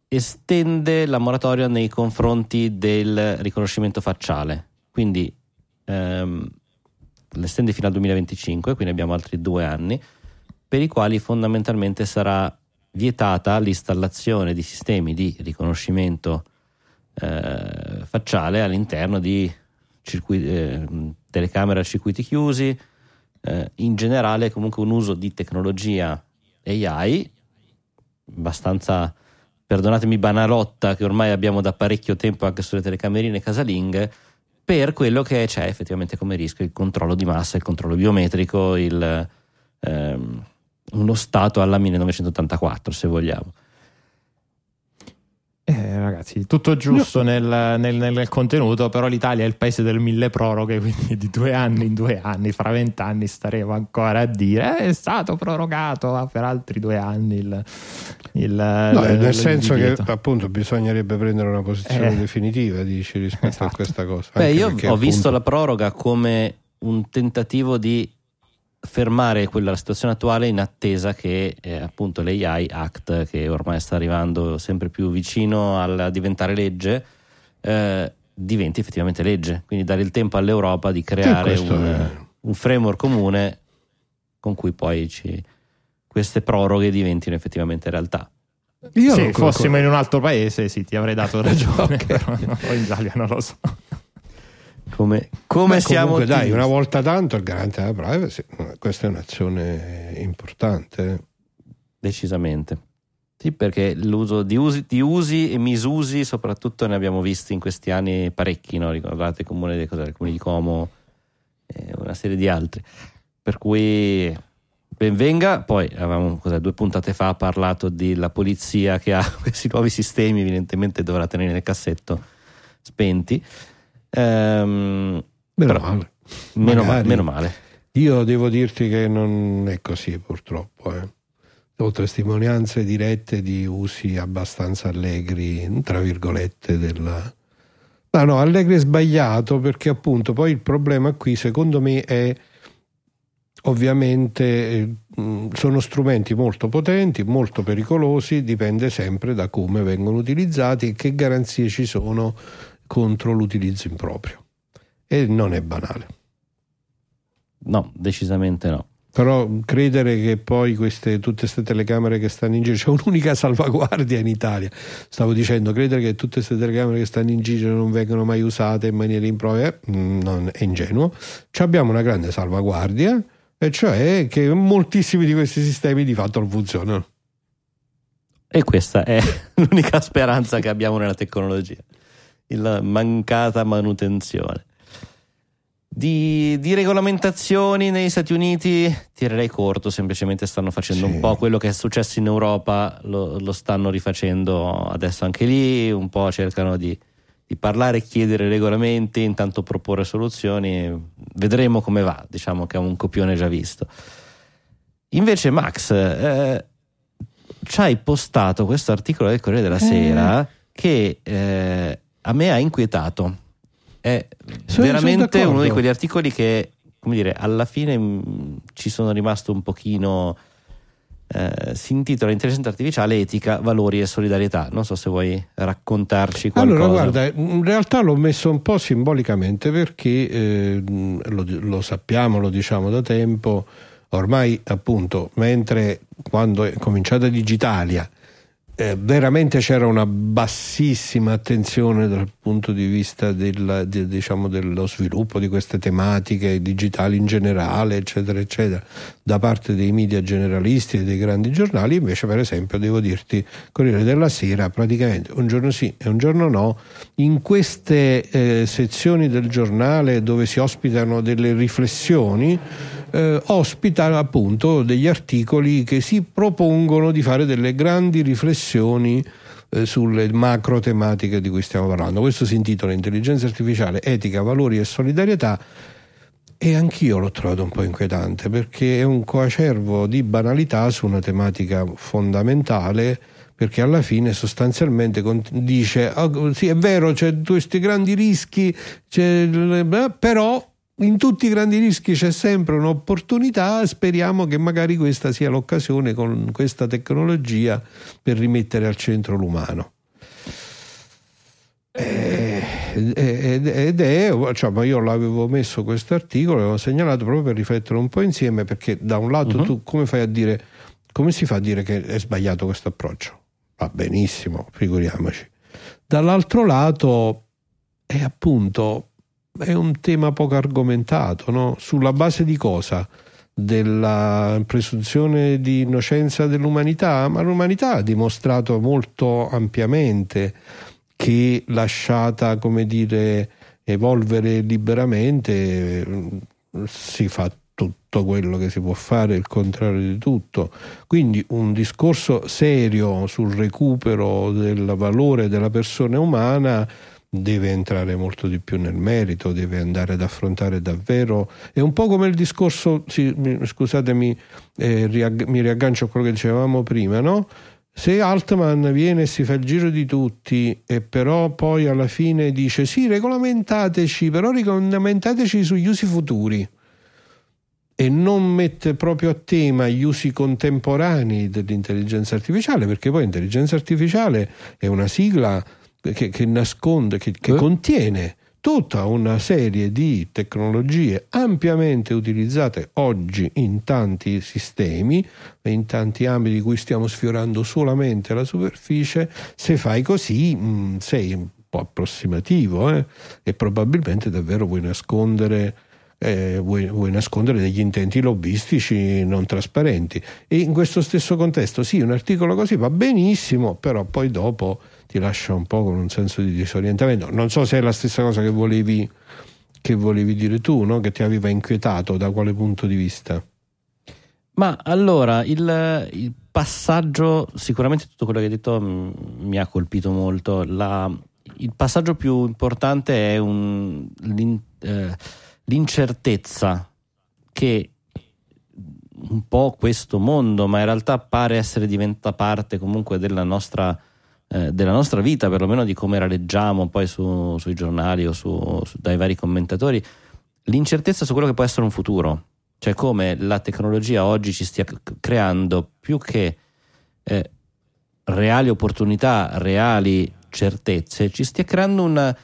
estende la moratoria nei confronti del riconoscimento facciale. Quindi ehm, l'estende fino al 2025, quindi abbiamo altri due anni, per i quali fondamentalmente sarà vietata l'installazione di sistemi di riconoscimento eh, facciale all'interno di circuiti, eh, telecamere a circuiti chiusi, eh, in generale comunque un uso di tecnologia AI abbastanza, perdonatemi, banalotta che ormai abbiamo da parecchio tempo anche sulle telecamerine casalinghe per quello che c'è effettivamente come rischio il controllo di massa, il controllo biometrico, il, ehm, uno stato alla 1984 se vogliamo. Eh, ragazzi, tutto giusto nel, nel- nel contenuto, però l'Italia è il paese del mille proroghe, quindi di due anni in due anni, fra vent'anni staremo ancora a dire "Eh, è stato prorogato per altri due anni il... il No, il- nel senso divieto. che appunto bisognerebbe prendere una posizione Eh. definitiva, dici, rispetto a Esatto. questa cosa. Beh, Anche io ho perché, visto appunto, la proroga come un tentativo di fermare quella situazione attuale in attesa che eh, appunto l'AI Act, che ormai sta arrivando sempre più vicino al diventare legge, eh, diventi effettivamente legge. Quindi dare il tempo all'Europa di creare un, è- un framework comune con cui poi ci- queste proroghe diventino effettivamente realtà. Io Se fossimo in un altro paese, sì, ti avrei dato ragione, però no, in Italia non lo so. Come, come Beh, siamo comunque, dai, una volta tanto il garante della privacy, questa è un'azione importante. eh. Decisamente. Sì, perché l'uso di usi, di usi e misusi, soprattutto ne abbiamo visti in questi anni parecchi, no? ricordate il comune, di- cos'era, il comune di Como e una serie di altri. Per cui benvenga. Poi avevamo cos'è, due puntate fa parlato della polizia che ha questi nuovi sistemi, evidentemente dovrà tenere nel cassetto spenti. Ehm, Meno però- male. Meno, Magari. meno male. Io devo dirti che non è così purtroppo. eh. Ho testimonianze dirette di usi abbastanza allegri, tra virgolette, della... Ma no, allegri è sbagliato perché appunto poi il problema qui secondo me è ovviamente eh, mh, sono strumenti molto potenti, molto pericolosi, dipende sempre da come vengono utilizzati e che garanzie ci sono contro l'utilizzo improprio. E non è banale. No, decisamente no. Però credere che poi queste, tutte queste telecamere che stanno in giro, c'è un'unica salvaguardia in Italia. Stavo dicendo, credere che tutte queste telecamere che stanno in giro non vengono mai usate in maniera impropria mm, non è ingenuo. Ci abbiamo una grande salvaguardia, e cioè che moltissimi di questi sistemi di fatto non funzionano. E questa è l'unica speranza che abbiamo nella tecnologia, la mancata manutenzione. Di, di regolamentazioni negli Stati Uniti tirerei corto, semplicemente stanno facendo Sì. un po' quello che è successo in Europa, lo, lo stanno rifacendo adesso anche lì, un po' cercano di, di parlare, chiedere regolamenti, intanto proporre soluzioni, vedremo come va, diciamo che è un copione già visto. Invece Max, eh, ci hai postato questo articolo del Corriere della Sera che eh, a me ha inquietato. È sono veramente d'accordo. uno di quegli articoli che, come dire, alla fine mh, ci sono rimasto un pochino. eh, si intitola Intelligenza artificiale, etica, valori e solidarietà. Non so se vuoi raccontarci qualcosa. Allora, guarda, in realtà l'ho messo un po' simbolicamente perché eh, lo, lo sappiamo, lo diciamo da tempo, ormai appunto, mentre quando è cominciata Digitalia, eh, veramente c'era una bassissima attenzione dal punto di vista del, de- diciamo, dello sviluppo di queste tematiche digitali in generale, eccetera, eccetera, da parte dei media generalisti e dei grandi giornali. Invece, per esempio, devo dirti, Corriere della Sera, praticamente un giorno sì e un giorno no, in queste eh, sezioni del giornale dove si ospitano delle riflessioni, eh, ospita appunto degli articoli che si propongono di fare delle grandi riflessioni eh, sulle macro tematiche di cui stiamo parlando. Questo si intitola Intelligenza artificiale, etica, valori e solidarietà. E anch'io l'ho trovato un po' inquietante perché è un coacervo di banalità su una tematica fondamentale perché alla fine sostanzialmente dice "Ah, sì è vero c'è questi grandi rischi beh, però in tutti i grandi rischi c'è sempre un'opportunità speriamo che magari questa sia l'occasione con questa tecnologia per rimettere al centro l'umano Eh, ed ed è, cioè, ma io l'avevo messo questo articolo, l'avevo segnalato proprio per riflettere un po' insieme, perché da un lato Mhm. tu come fai a dire, come si fa a dire che è sbagliato questo approccio? Va benissimo, figuriamoci. Dall'altro lato è appunto è un tema poco argomentato, no? Sulla base di cosa? Della presunzione di innocenza dell'umanità, ma l'umanità ha dimostrato molto ampiamente che lasciata, come dire, evolvere liberamente, si fa tutto quello che si può fare, il contrario di tutto. Quindi un discorso serio sul recupero del valore della persona umana deve entrare molto di più nel merito, deve andare ad affrontare davvero. È un po' come il discorso, sì, mi- scusatemi, eh, riag- mi riaggancio a quello che dicevamo prima, no? Se Altman viene e si fa il giro di tutti e però poi alla fine dice sì, regolamentateci, però regolamentateci sugli usi futuri e non mette proprio a tema gli usi contemporanei dell'intelligenza artificiale, perché poi intelligenza artificiale è una sigla che, che nasconde, che, che Eh. contiene tutta una serie di tecnologie ampiamente utilizzate oggi in tanti sistemi e in tanti ambiti di cui stiamo sfiorando solamente la superficie. Se fai così mh, sei un po' approssimativo eh? e probabilmente davvero vuoi nascondere eh, vuoi, vuoi nascondere degli intenti lobbistici non trasparenti. E in questo stesso contesto, sì, un articolo così va benissimo, però poi dopo ti lascia un po' con un senso di disorientamento. Non so se è la stessa cosa che volevi, che volevi dire tu, no? che ti aveva inquietato, da quale punto di vista? Ma allora, il, il passaggio, sicuramente tutto quello che hai detto mh, mi ha colpito molto. La, il passaggio più importante è un, l'in, eh, l'incertezza che un po' questo mondo, ma in realtà pare essere diventa parte comunque della nostra, eh, della nostra vita, perlomeno di come la leggiamo poi su, sui giornali o su, su, dai vari commentatori, l'incertezza su quello che può essere un futuro cioè come la tecnologia oggi ci stia creando più che eh, reali opportunità, reali certezze, ci stia creando una,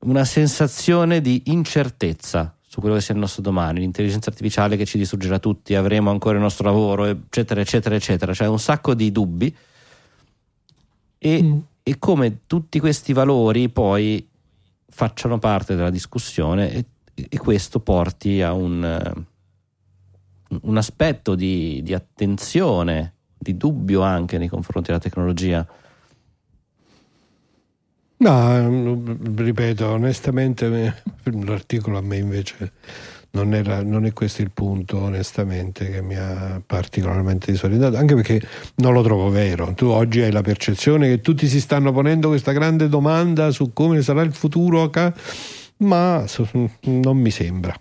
una sensazione di incertezza su quello che sia il nostro domani, l'intelligenza artificiale che ci distruggerà tutti, avremo ancora il nostro lavoro, eccetera, eccetera, eccetera. Cioè un sacco di dubbi e, mm. e come tutti questi valori poi facciano parte della discussione e, e questo porti a un un aspetto di, di attenzione, di dubbio anche nei confronti della tecnologia. No, ripeto, onestamente l'articolo a me invece non, era, non, è questo il punto, onestamente, che mi ha particolarmente disorientato, anche perché non lo trovo vero. Tu oggi hai la percezione che tutti si stanno ponendo questa grande domanda su come sarà il futuro, ma non mi sembra.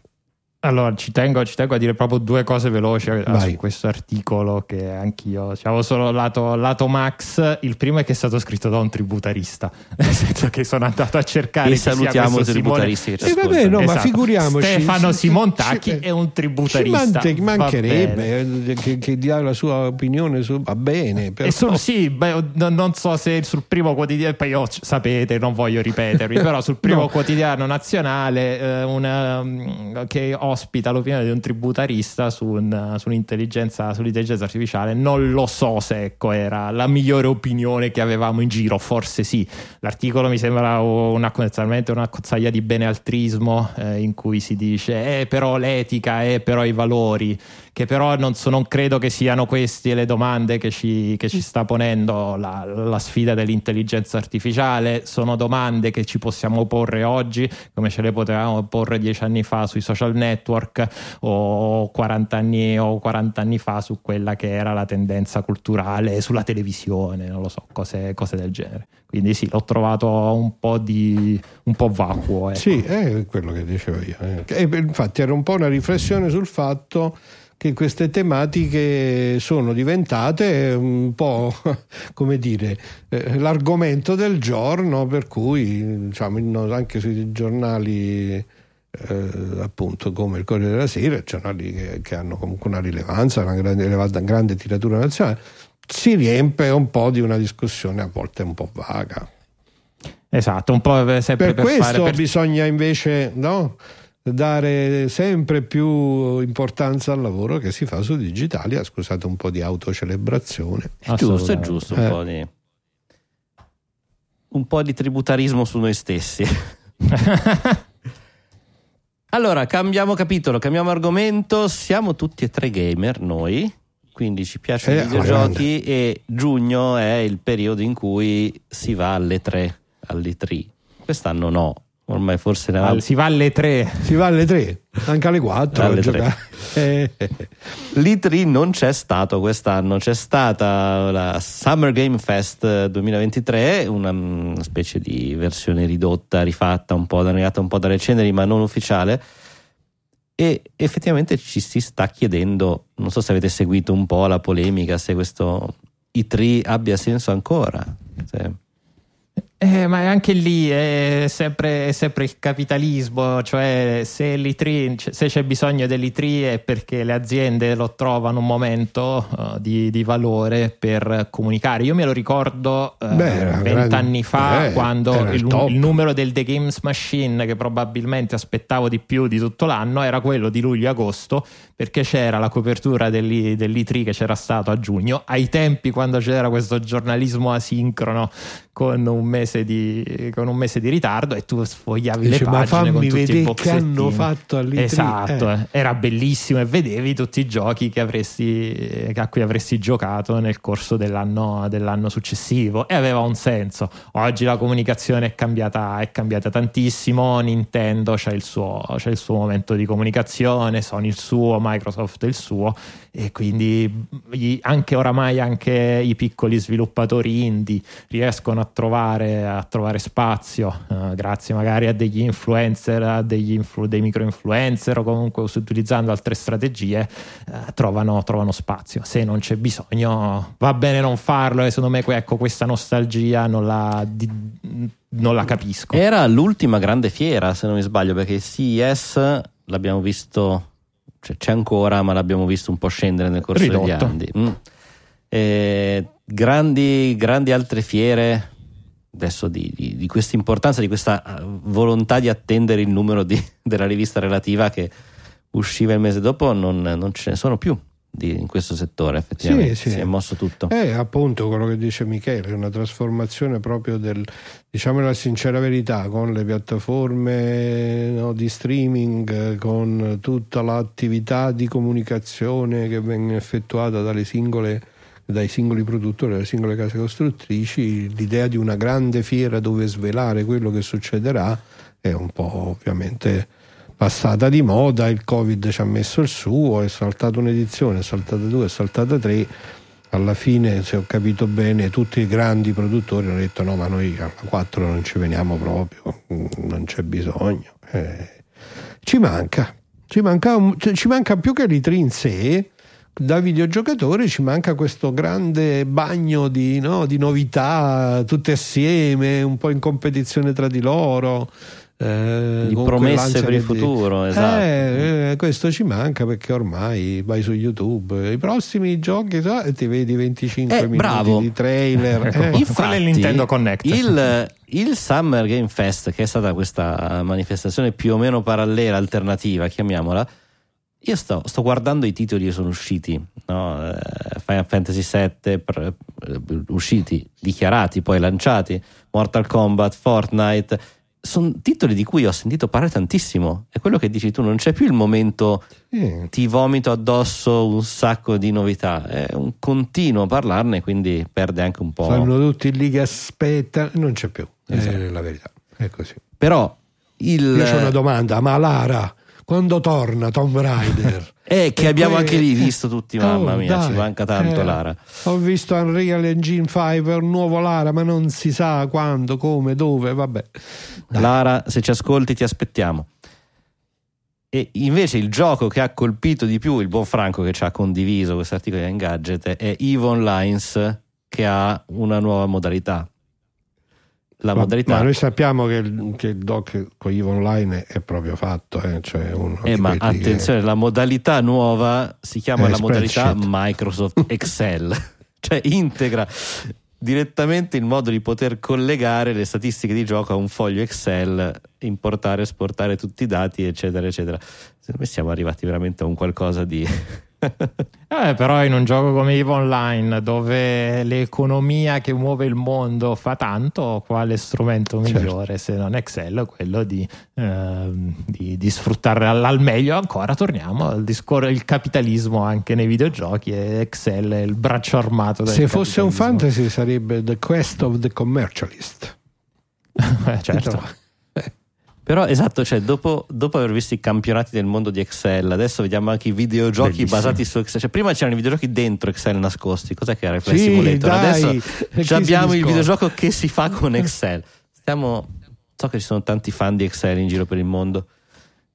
Allora, ci tengo, ci tengo, a dire proprio due cose veloci Vai. su questo articolo che anch'io avevo solo lato, lato Max. Il primo è che è stato scritto da un tributarista, nel senso che sono andato a cercare. E salutiamo i tributaristi che ci eh, vabbè, no, esatto. ma figuriamoci. Stefano Simontacchi è un tributarista. Ci mancherebbe eh, che, che, dia la sua opinione, su, va bene. Però... Sul, sì, beh, non so se sul primo quotidiano, poi io sapete, non voglio ripetermi, però sul primo no. quotidiano nazionale eh, una, mm, che ho ospita l'opinione di un tributarista su, un, su un'intelligenza, sull'intelligenza artificiale. Non lo so se ecco, era la migliore opinione che avevamo in giro, forse sì. L'articolo mi sembra una, una cozzaglia di benealtrismo eh, in cui si dice, eh, però l'etica, eh, però i valori che però non, so, non credo che siano queste le domande che ci, che ci sta ponendo la, la, sfida dell'intelligenza artificiale, sono domande che ci possiamo porre oggi come ce le potevamo porre dieci anni fa sui social network o 40 anni, o 40 anni fa su quella che era la tendenza culturale sulla televisione, non lo so, cose, cose del genere. Quindi sì, l'ho trovato un po', di, un po vacuo. Ecco. Sì, è quello che dicevo io. Eh. infatti era un po' una riflessione sul fatto che queste tematiche sono diventate un po' come dire eh, l'argomento del giorno per cui diciamo, anche sui giornali eh, appunto come il Corriere della Sera giornali che, che hanno comunque una rilevanza una grande, elevata, grande tiratura nazionale si riempie un po' di una discussione a volte un po' vaga esatto un po' sempre per, per questo per... bisogna invece no? Dare sempre più importanza al lavoro che si fa su Digitalia. Scusate un po' di autocelebrazione. È giusto, è giusto un, eh. po di, un po' di tributarismo su noi stessi. allora, cambiamo capitolo, cambiamo argomento. Siamo tutti e tre gamer noi. Quindi ci piacciono eh, i videogiochi e giugno è il periodo in cui si va alle 3, alle 3. Quest'anno no, ormai forse ne va... si va alle 3 si va alle 3 anche alle 4 alle 3. l'E3 non c'è stato quest'anno. C'è stata la Summer Game Fest 2023 una, una specie di versione ridotta rifatta un po' arrivata un po' dalle ceneri ma non ufficiale. E effettivamente ci si sta chiedendo non so se avete seguito un po' la polemica se questo E3 abbia senso ancora. Se eh, ma anche lì è sempre, è sempre, il capitalismo, cioè se, se c'è bisogno dell'ITRI è perché le aziende lo trovano un momento uh, di, di, valore per comunicare. Io me lo ricordo uh, vent'anni fa eh, quando il, il, il, numero del The Games Machine, che probabilmente aspettavo di più di tutto l'anno, era quello di luglio-agosto, perché c'era la copertura dell'ITRI che c'era stato a giugno, ai tempi quando c'era questo giornalismo asincrono con un mese di, con un mese di ritardo e tu sfogliavi Dice, le pagine con tutti i che hanno fatto all'E3. Esatto, Eh. eh. era bellissimo e vedevi tutti i giochi che avresti, a cui avresti giocato nel corso dell'anno, dell'anno successivo e aveva un senso. Oggi la comunicazione è cambiata, è cambiata tantissimo, Nintendo c'ha il, suo, c'ha il suo momento di comunicazione, Sony il suo, Microsoft il suo e quindi anche oramai anche i piccoli sviluppatori indie riescono a trovare, a trovare spazio eh, grazie magari a degli influencer, a degli influ- dei micro influencer o comunque utilizzando altre strategie eh, trovano, trovano spazio. Se non c'è bisogno va bene non farlo e secondo me ecco, questa nostalgia non la, di- non la capisco. Era l'ultima grande fiera, se non mi sbaglio, perché il CES l'abbiamo visto, cioè c'è ancora, ma l'abbiamo visto un po' scendere nel corso degli Ridotto. anni. Mm. Eh, grandi, grandi altre fiere, adesso di, di, di questa importanza, di questa eh, volontà di attendere il numero di- della rivista relativa che usciva il mese dopo, non, non ce ne sono più in questo settore, effettivamente. Sì, sì. Si è mosso tutto. È appunto quello che dice Michele, è una trasformazione proprio del, diciamo la sincera verità, con le piattaforme no, di streaming, eh, con tutta l'attività di comunicazione che viene effettuata dalle singole dai singoli produttori, dalle singole case costruttrici, l'idea di una grande fiera dove svelare quello che succederà è un po' ovviamente passata di moda, il Covid ci ha messo il suo, è saltata un'edizione, è saltata due, è saltata tre. Alla fine, se ho capito bene, tutti i grandi produttori hanno detto: no, ma noi alla 4 non ci veniamo proprio, mm, non c'è bisogno. Eh, ci manca, ci manca, ci manca più che l'I3 in sé. Da videogiocatore ci manca questo grande bagno di, no, di novità, tutte assieme, un po' in competizione tra di loro. eh, Di promesse per il di- futuro, esatto. eh, eh, questo ci manca perché ormai vai su YouTube, i prossimi giochi so, e ti vedi 25 Eh, minuti bravo. di trailer. Ecco eh. qua. Quello è il Nintendo Connect. Il, il Summer Game Fest, che è stata questa manifestazione più o meno parallela, alternativa, chiamiamola. Io sto, sto guardando i titoli che sono usciti, no? Eh, Final Fantasy VII, eh, usciti, dichiarati, poi lanciati, Mortal Kombat, Fortnite, sono titoli di cui ho sentito parlare tantissimo. È quello che dici tu, non c'è più il momento Eh, ti vomito addosso un sacco di novità, è un continuo parlarne, quindi perde anche un po'. Stanno tutti lì che aspettano, non c'è più, Esatto. è la verità, è così. Però il Io ho una domanda, ma Lara, quando torna Tomb Raider? è che E abbiamo poi- anche lì visto tutti, mamma Oh, mia, dai, ci manca tanto eh, Lara. Ho visto Unreal Engine 5, un nuovo Lara, ma non si sa quando, come, dove, vabbè. Dai. Lara, se ci ascolti ti aspettiamo. E invece il gioco che ha colpito di più il buon Franco che ci ha condiviso questo articolo di Engadget è EVE Online che ha una nuova modalità. La Ma, modalità ma noi sappiamo che il, che il doc con Evo Online è proprio fatto, eh, cioè uno Eh, ma quelli che- attenzione, la modalità nuova si chiama Eh, la modalità. Microsoft Excel, cioè integra direttamente il modo di poter collegare le statistiche di gioco a un foglio Excel, importare, esportare tutti i dati, eccetera, eccetera. Secondo me siamo arrivati veramente a un qualcosa di. Eh, però in un gioco come EVE Online dove l'economia che muove il mondo fa tanto, quale strumento Certo. migliore se non Excel quello di, ehm, di, di sfruttare al, al meglio ancora torniamo al discorso il capitalismo anche nei videogiochi e Excel è il braccio armato del Se fosse un fantasy sarebbe The Quest of the Commercialist. Eh, certo Però esatto, cioè, dopo, dopo aver visto i campionati del mondo di Excel, adesso vediamo anche i videogiochi Bellissimo. basati su Excel. Cioè, prima c'erano i videogiochi dentro Excel nascosti. Cos'è che era il Sì, Simulator? dai, Adesso abbiamo il videogioco che si fa con Excel. Stiamo. So che ci sono tanti fan di Excel in giro per il mondo.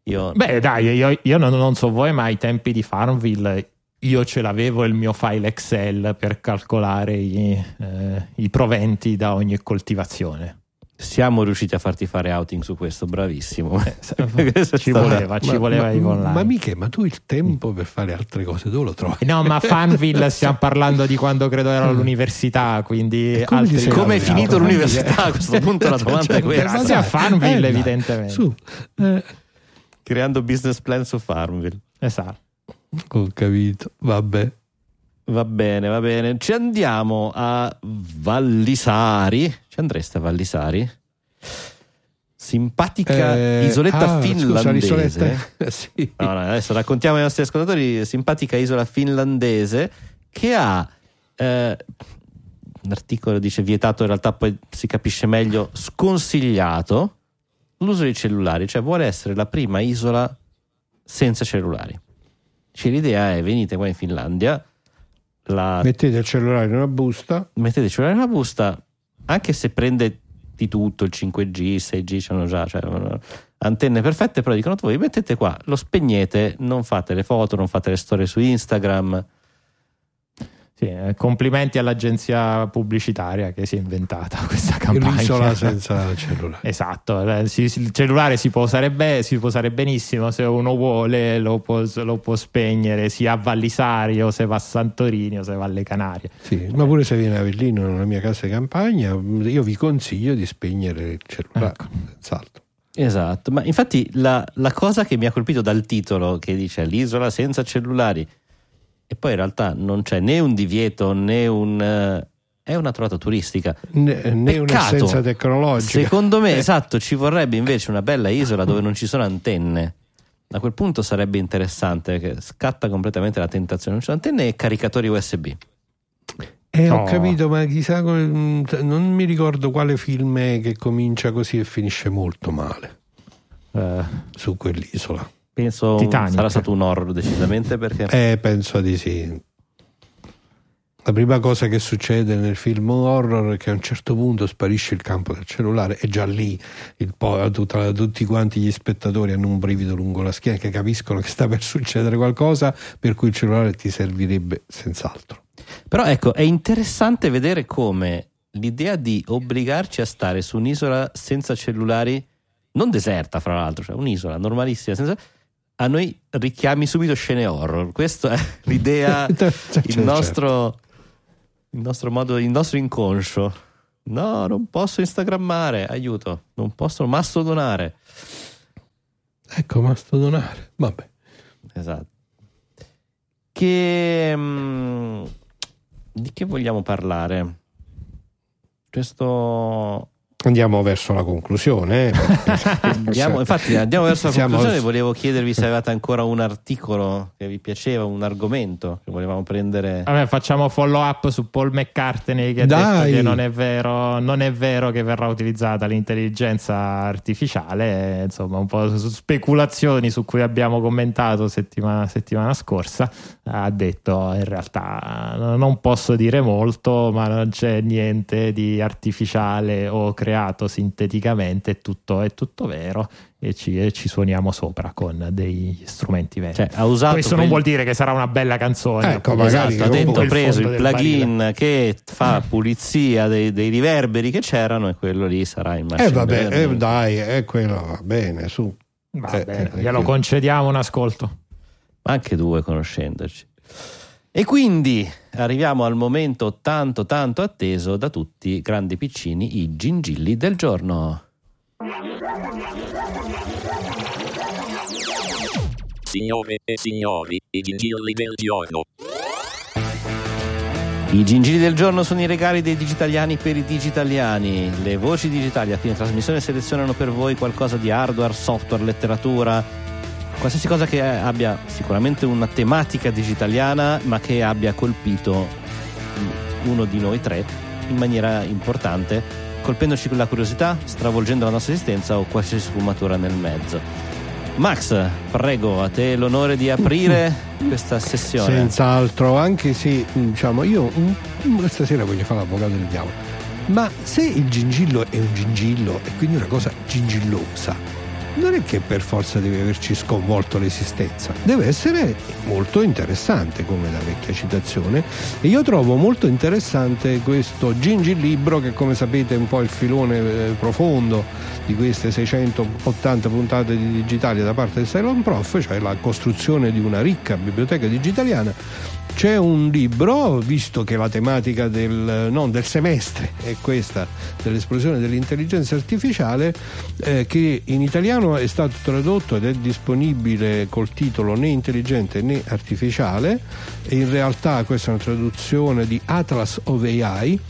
Io. Beh, dai, io, io non, non so voi, ma ai tempi di Farmville io ce l'avevo il mio file Excel per calcolare i, eh, i proventi da ogni coltivazione. Siamo riusciti a farti fare outing su questo, bravissimo. Eh, Questo ci voleva, ci Ma- voleva ma, Online. ma mica, ma tu il tempo per fare altre cose dove lo trovi? No, ma Farmville stiamo parlando di quando credo ero all'università, quindi come ti altri- Come è finito l'università? A questo punto la domanda è questa. Grazie a Farmville, Eh, evidentemente. Su, eh, Creando business plan su Farmville. Esatto. ho capito, vabbè. Va bene, va bene. Ci andiamo a Vallisari. Ci andreste a Vallisari? Simpatica Eh, isoletta ah, scusa, finlandese. l'isoletta- sì. No, no, adesso raccontiamo ai nostri ascoltatori simpatica isola finlandese che ha eh, l'articolo dice vietato in realtà poi si capisce meglio sconsigliato l'uso dei cellulari cioè vuole essere la prima isola senza cellulari cioè, l'idea è venite qua in Finlandia la, Mettete il cellulare in una busta. mettete il cellulare nella busta anche se prende di tutto il 5G, il 6G hanno già cioè, antenne perfette però dicono voi mettete qua, lo spegnete non fate le foto, non fate le storie su Instagram Sì, eh, complimenti all'agenzia pubblicitaria che si è inventata questa campagna. L'isola senza cellulare. Esatto, eh, il cellulare si può, usare be- si può usare benissimo, se uno vuole lo può, lo può spegnere sia a Vallisari o se va a Santorini o se va alle Canarie. Sì, ma pure se viene a Avellino nella mia casa di campagna, io vi consiglio di spegnere il cellulare. Ecco. Senz'altro. Esatto, ma infatti la, la cosa che mi ha colpito dal titolo che dice l'isola senza cellulari e poi in realtà non c'è né un divieto né un... eh, è una trovata turistica. Né, né Peccato. un'essenza tecnologica. Secondo me, Eh, esatto, ci vorrebbe invece una bella isola dove non ci sono antenne. A quel punto sarebbe interessante perché scatta completamente la tentazione. Non ci sono antenne e caricatori USB. Eh, ho No. capito, ma chissà mm, non mi ricordo quale film è che comincia così e finisce molto male Eh, su quell'isola. Penso Titanic. sarà stato un horror decisamente perché Eh, penso di sì. La prima cosa che succede nel film horror è che a un certo punto sparisce il campo del cellulare e già lì il po- tutta- tutti quanti gli spettatori hanno un brivido lungo la schiena che capiscono che sta per succedere qualcosa per cui il cellulare ti servirebbe senz'altro. Però ecco, è interessante vedere come l'idea di obbligarci a stare su un'isola senza cellulari, non deserta fra l'altro, cioè un'isola normalissima, senza... a noi richiami subito scene horror. Questa è l'idea, Cioè, il certo. nostro, il nostro modo, il nostro inconscio. No, non posso instagrammare, aiuto, non posso mastodonare. Ecco, mastodonare. Vabbè. Esatto. Che mm, di che vogliamo parlare? Questo Andiamo verso la conclusione. andiamo, infatti andiamo verso la Siamo- conclusione. Volevo chiedervi se avevate ancora un articolo che vi piaceva, un argomento che volevamo prendere. Vabbè, facciamo follow up su Paul McCartney che ha Dai. detto che non è, vero, non è vero che verrà utilizzata l'intelligenza artificiale, insomma un po' su speculazioni su cui abbiamo commentato settimana, settimana scorsa, ha detto in realtà non posso dire molto, ma non c'è niente di artificiale o creato sinteticamente, è tutto, è tutto vero e ci, e ci suoniamo sopra con degli strumenti veri. Cioè, ha usato Questo non quel- vuol dire che sarà una bella canzone. Ecco, magari Esatto, ha il preso il plugin barile. che fa pulizia dei, dei riverberi che c'erano e quello lì sarà in machine Eh vabbè, eh, dai, è quello va bene, su. Va Eh, bene, eh, glielo eh. concediamo un ascolto. anche due conoscendoci. E quindi arriviamo al momento tanto tanto atteso da tutti grandi piccini, i gingilli del giorno. Signore e signori, i gingilli del giorno. I gingilli del giorno sono i regali dei digitaliani per i digitaliani. Le voci digitali a fine trasmissione selezionano per voi qualcosa di hardware, software, letteratura, qualsiasi cosa che abbia sicuramente una tematica digitaliana, ma che abbia colpito uno di noi tre in maniera importante, colpendoci con la curiosità, stravolgendo la nostra esistenza o qualsiasi sfumatura nel mezzo. Max, prego, a te l'onore di aprire questa sessione. Senz'altro, anche se diciamo io mm, stasera voglio fare l'avvocato del diavolo. Ma se il gingillo è un gingillo e quindi una cosa gingillosa, non è che per forza deve averci sconvolto l'esistenza, deve essere molto interessante come la vecchia citazione. E io trovo molto interessante questo gingillibro che come sapete è un po' il filone eh, profondo di queste 680 puntate di digitali da parte di Cylon Prof, cioè la costruzione di una ricca biblioteca digitaliana c'è un libro, visto che la tematica del, non, del semestre è questa, dell'esplosione dell'intelligenza artificiale, eh, che in italiano è stato tradotto ed è disponibile col titolo né intelligente né artificiale, in realtà questa è una traduzione di Atlas of AI,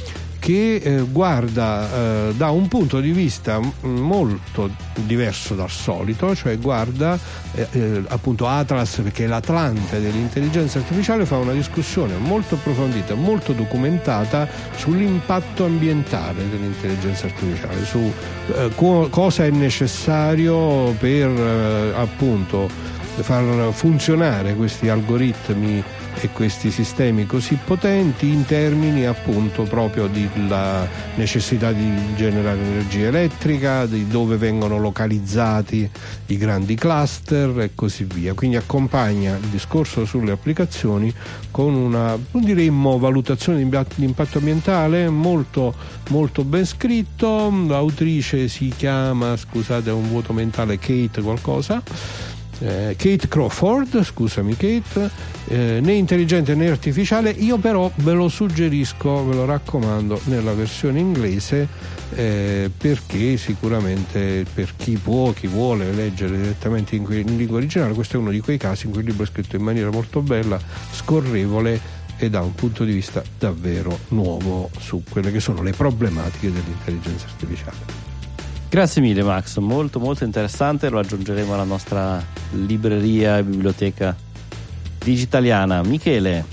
che eh, guarda eh, da un punto di vista molto diverso dal solito, cioè guarda eh, eh, appunto Atlas, perché è l'Atlante dell'intelligenza artificiale, fa una discussione molto approfondita, molto documentata sull'impatto ambientale dell'intelligenza artificiale, su eh, co- cosa è necessario per eh, appunto far funzionare questi algoritmi e questi sistemi così potenti in termini appunto proprio della necessità di generare energia elettrica, di dove vengono localizzati i grandi cluster e così via. Quindi accompagna il discorso sulle applicazioni con una diremmo valutazione di impatto ambientale molto, molto ben scritto. L'autrice si chiama, scusate, è un vuoto mentale Kate qualcosa eh, Kate Crawford, scusami Kate, eh, né intelligente né artificiale, io però ve lo suggerisco, ve lo raccomando nella versione inglese eh, perché sicuramente per chi può, chi vuole leggere direttamente in, in lingua originale, questo è uno di quei casi in cui il libro è scritto in maniera molto bella, scorrevole e da un punto di vista davvero nuovo su quelle che sono le problematiche dell'intelligenza artificiale. Grazie mille Max, molto molto interessante, lo aggiungeremo alla nostra libreria e biblioteca digitaliana. Michele,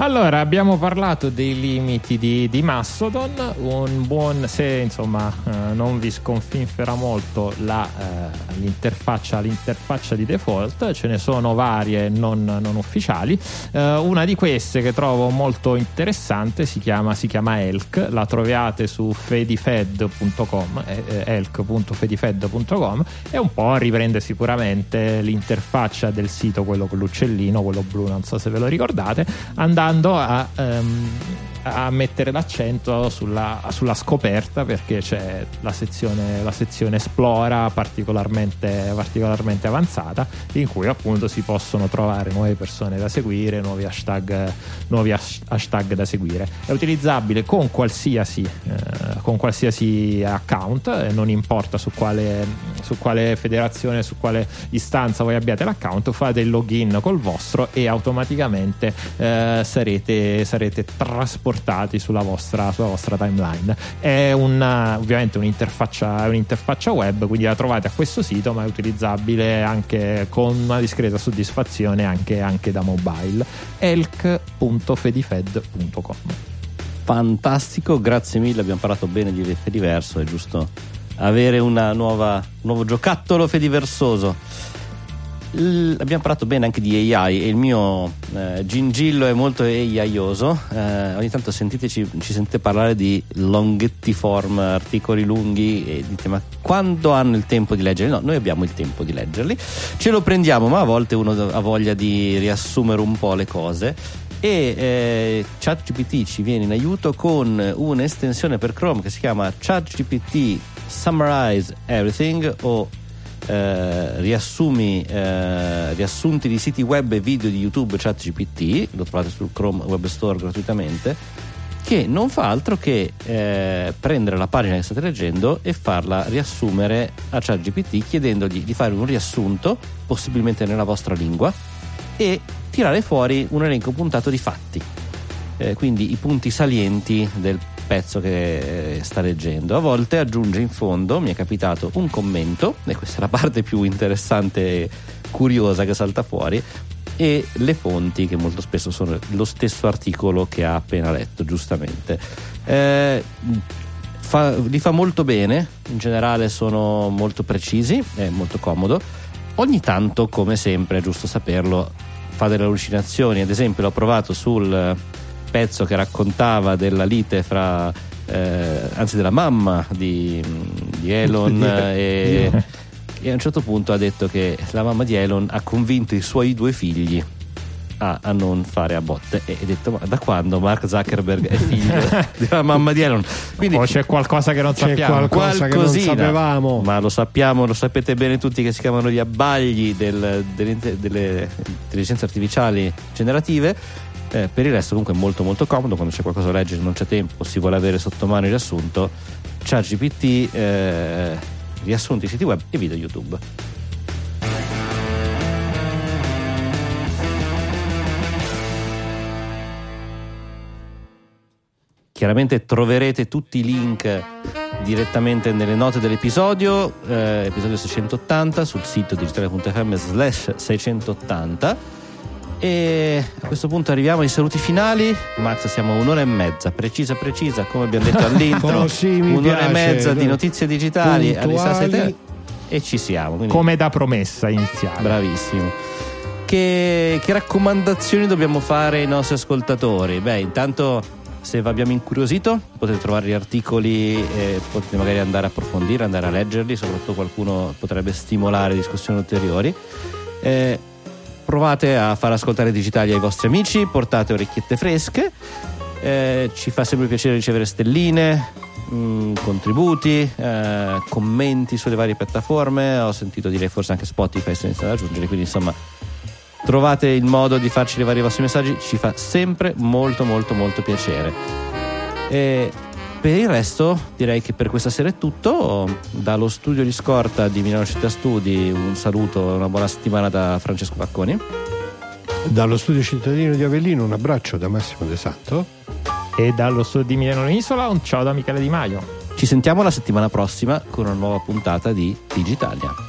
allora, abbiamo parlato dei limiti di, di Mastodon, un buon, se insomma eh, non vi sconfinfera molto la, eh, l'interfaccia, l'interfaccia, di default, ce ne sono varie non, non ufficiali, eh, una di queste che trovo molto interessante si chiama, si chiama Elk, la trovate su fedifed.com, eh, elk.fedifed.com e un po' riprende sicuramente l'interfaccia del sito, quello con l'uccellino, quello blu, non so se ve lo ricordate, andando andando a, um, a mettere l'accento sulla, sulla, scoperta perché c'è la sezione, la sezione esplora particolarmente, particolarmente, avanzata in cui appunto si possono trovare nuove persone da seguire, nuovi hashtag, nuovi hashtag da seguire. È utilizzabile con qualsiasi, eh, con qualsiasi account, eh, non importa su quale, su quale federazione, su quale istanza voi abbiate l'account, fate il login col vostro e automaticamente eh, sarete, sarete trasportati sulla vostra, sulla vostra timeline. È una, ovviamente un'interfaccia, un'interfaccia web, quindi la trovate a questo sito, ma è utilizzabile anche con una discreta soddisfazione anche, anche da mobile. elk.fedifed.com Fantastico, grazie mille, abbiamo parlato bene di Fediverso, è giusto avere un nuovo giocattolo fediversoso. L- abbiamo parlato bene anche di AI e il mio eh, gingillo è molto AIoso. Eh, ogni tanto sentiteci, ci sentite parlare di longhetti form, articoli lunghi e dite ma quando hanno il tempo di leggerli? No, noi abbiamo il tempo di leggerli, ce lo prendiamo, ma a volte uno ha voglia di riassumere un po' le cose e eh, ChatGPT ci viene in aiuto con un'estensione per Chrome che si chiama ChatGPT Summarize Everything o eh, riassumi, eh, riassunti di siti web e video di YouTube ChatGPT, lo trovate sul Chrome Web Store gratuitamente, che non fa altro che eh, prendere la pagina che state leggendo e farla riassumere a ChatGPT chiedendogli di fare un riassunto, possibilmente nella vostra lingua, e tirare fuori un elenco puntato di fatti. Eh, quindi i punti salienti del pezzo che sta leggendo. A volte aggiunge in fondo, mi è capitato, un commento, e questa è la parte più interessante e curiosa che salta fuori, e le fonti che molto spesso sono lo stesso articolo che ha appena letto, giustamente. Eh, fa, li fa molto bene, in generale sono molto precisi, è molto comodo. Ogni tanto, come sempre, è giusto saperlo, fa delle allucinazioni. Ad esempio, l'ho provato sul pezzo che raccontava della lite fra, eh, anzi della mamma di, di Elon e, e, a un certo punto ha detto che la mamma di Elon ha convinto i suoi due figli a, a non fare a botte. E ha detto ma da quando Mark Zuckerberg è figlio della mamma di Elon? Quindi o c'è qualcosa che non c'è sappiamo qualcosa che non sapevamo. Ma lo sappiamo lo sapete bene tutti che si chiamano gli abbagli del, delle, delle intelligenze artificiali generative eh, per il resto comunque è molto molto comodo quando c'è qualcosa da leggere non c'è tempo si vuole avere sotto mano il riassunto ChatGPT eh, riassunti siti web e video YouTube. Chiaramente troverete tutti i link direttamente nelle note dell'episodio, eh, episodio 680 sul sito digitale.fm slash 680 e a questo punto arriviamo ai saluti finali. Max, siamo un'ora e mezza, precisa, precisa, come abbiamo detto all'intro. Oh, sì, un'ora e piace. mezza di notizie digitali Puntuali. e ci siamo. quindi- Come da promessa iniziale. Bravissimo. Che, che raccomandazioni dobbiamo fare ai nostri ascoltatori? Beh, intanto se vi abbiamo incuriosito potete trovare gli articoli e potete magari andare a approfondire, andare a leggerli, soprattutto qualcuno potrebbe stimolare discussioni ulteriori. Eh, provate a far ascoltare digitali ai vostri amici, portate orecchiette fresche, eh, ci fa sempre piacere ricevere stelline, mh, contributi, eh, commenti sulle varie piattaforme, ho sentito dire forse anche Spotify sta iniziando ad aggiungere, quindi insomma trovate il modo di farci arrivare i vostri messaggi, ci fa sempre molto molto molto piacere. E per il resto direi che per questa sera è tutto, dallo studio di scorta di Milano Città Studi un saluto e una buona settimana da Francesco Pacconi. Dallo studio cittadino di Avellino un abbraccio da Massimo De Santo. E dallo studio di Milano Isola un ciao da Michele Di Maio. Ci sentiamo la settimana prossima con una nuova puntata di Digitalia.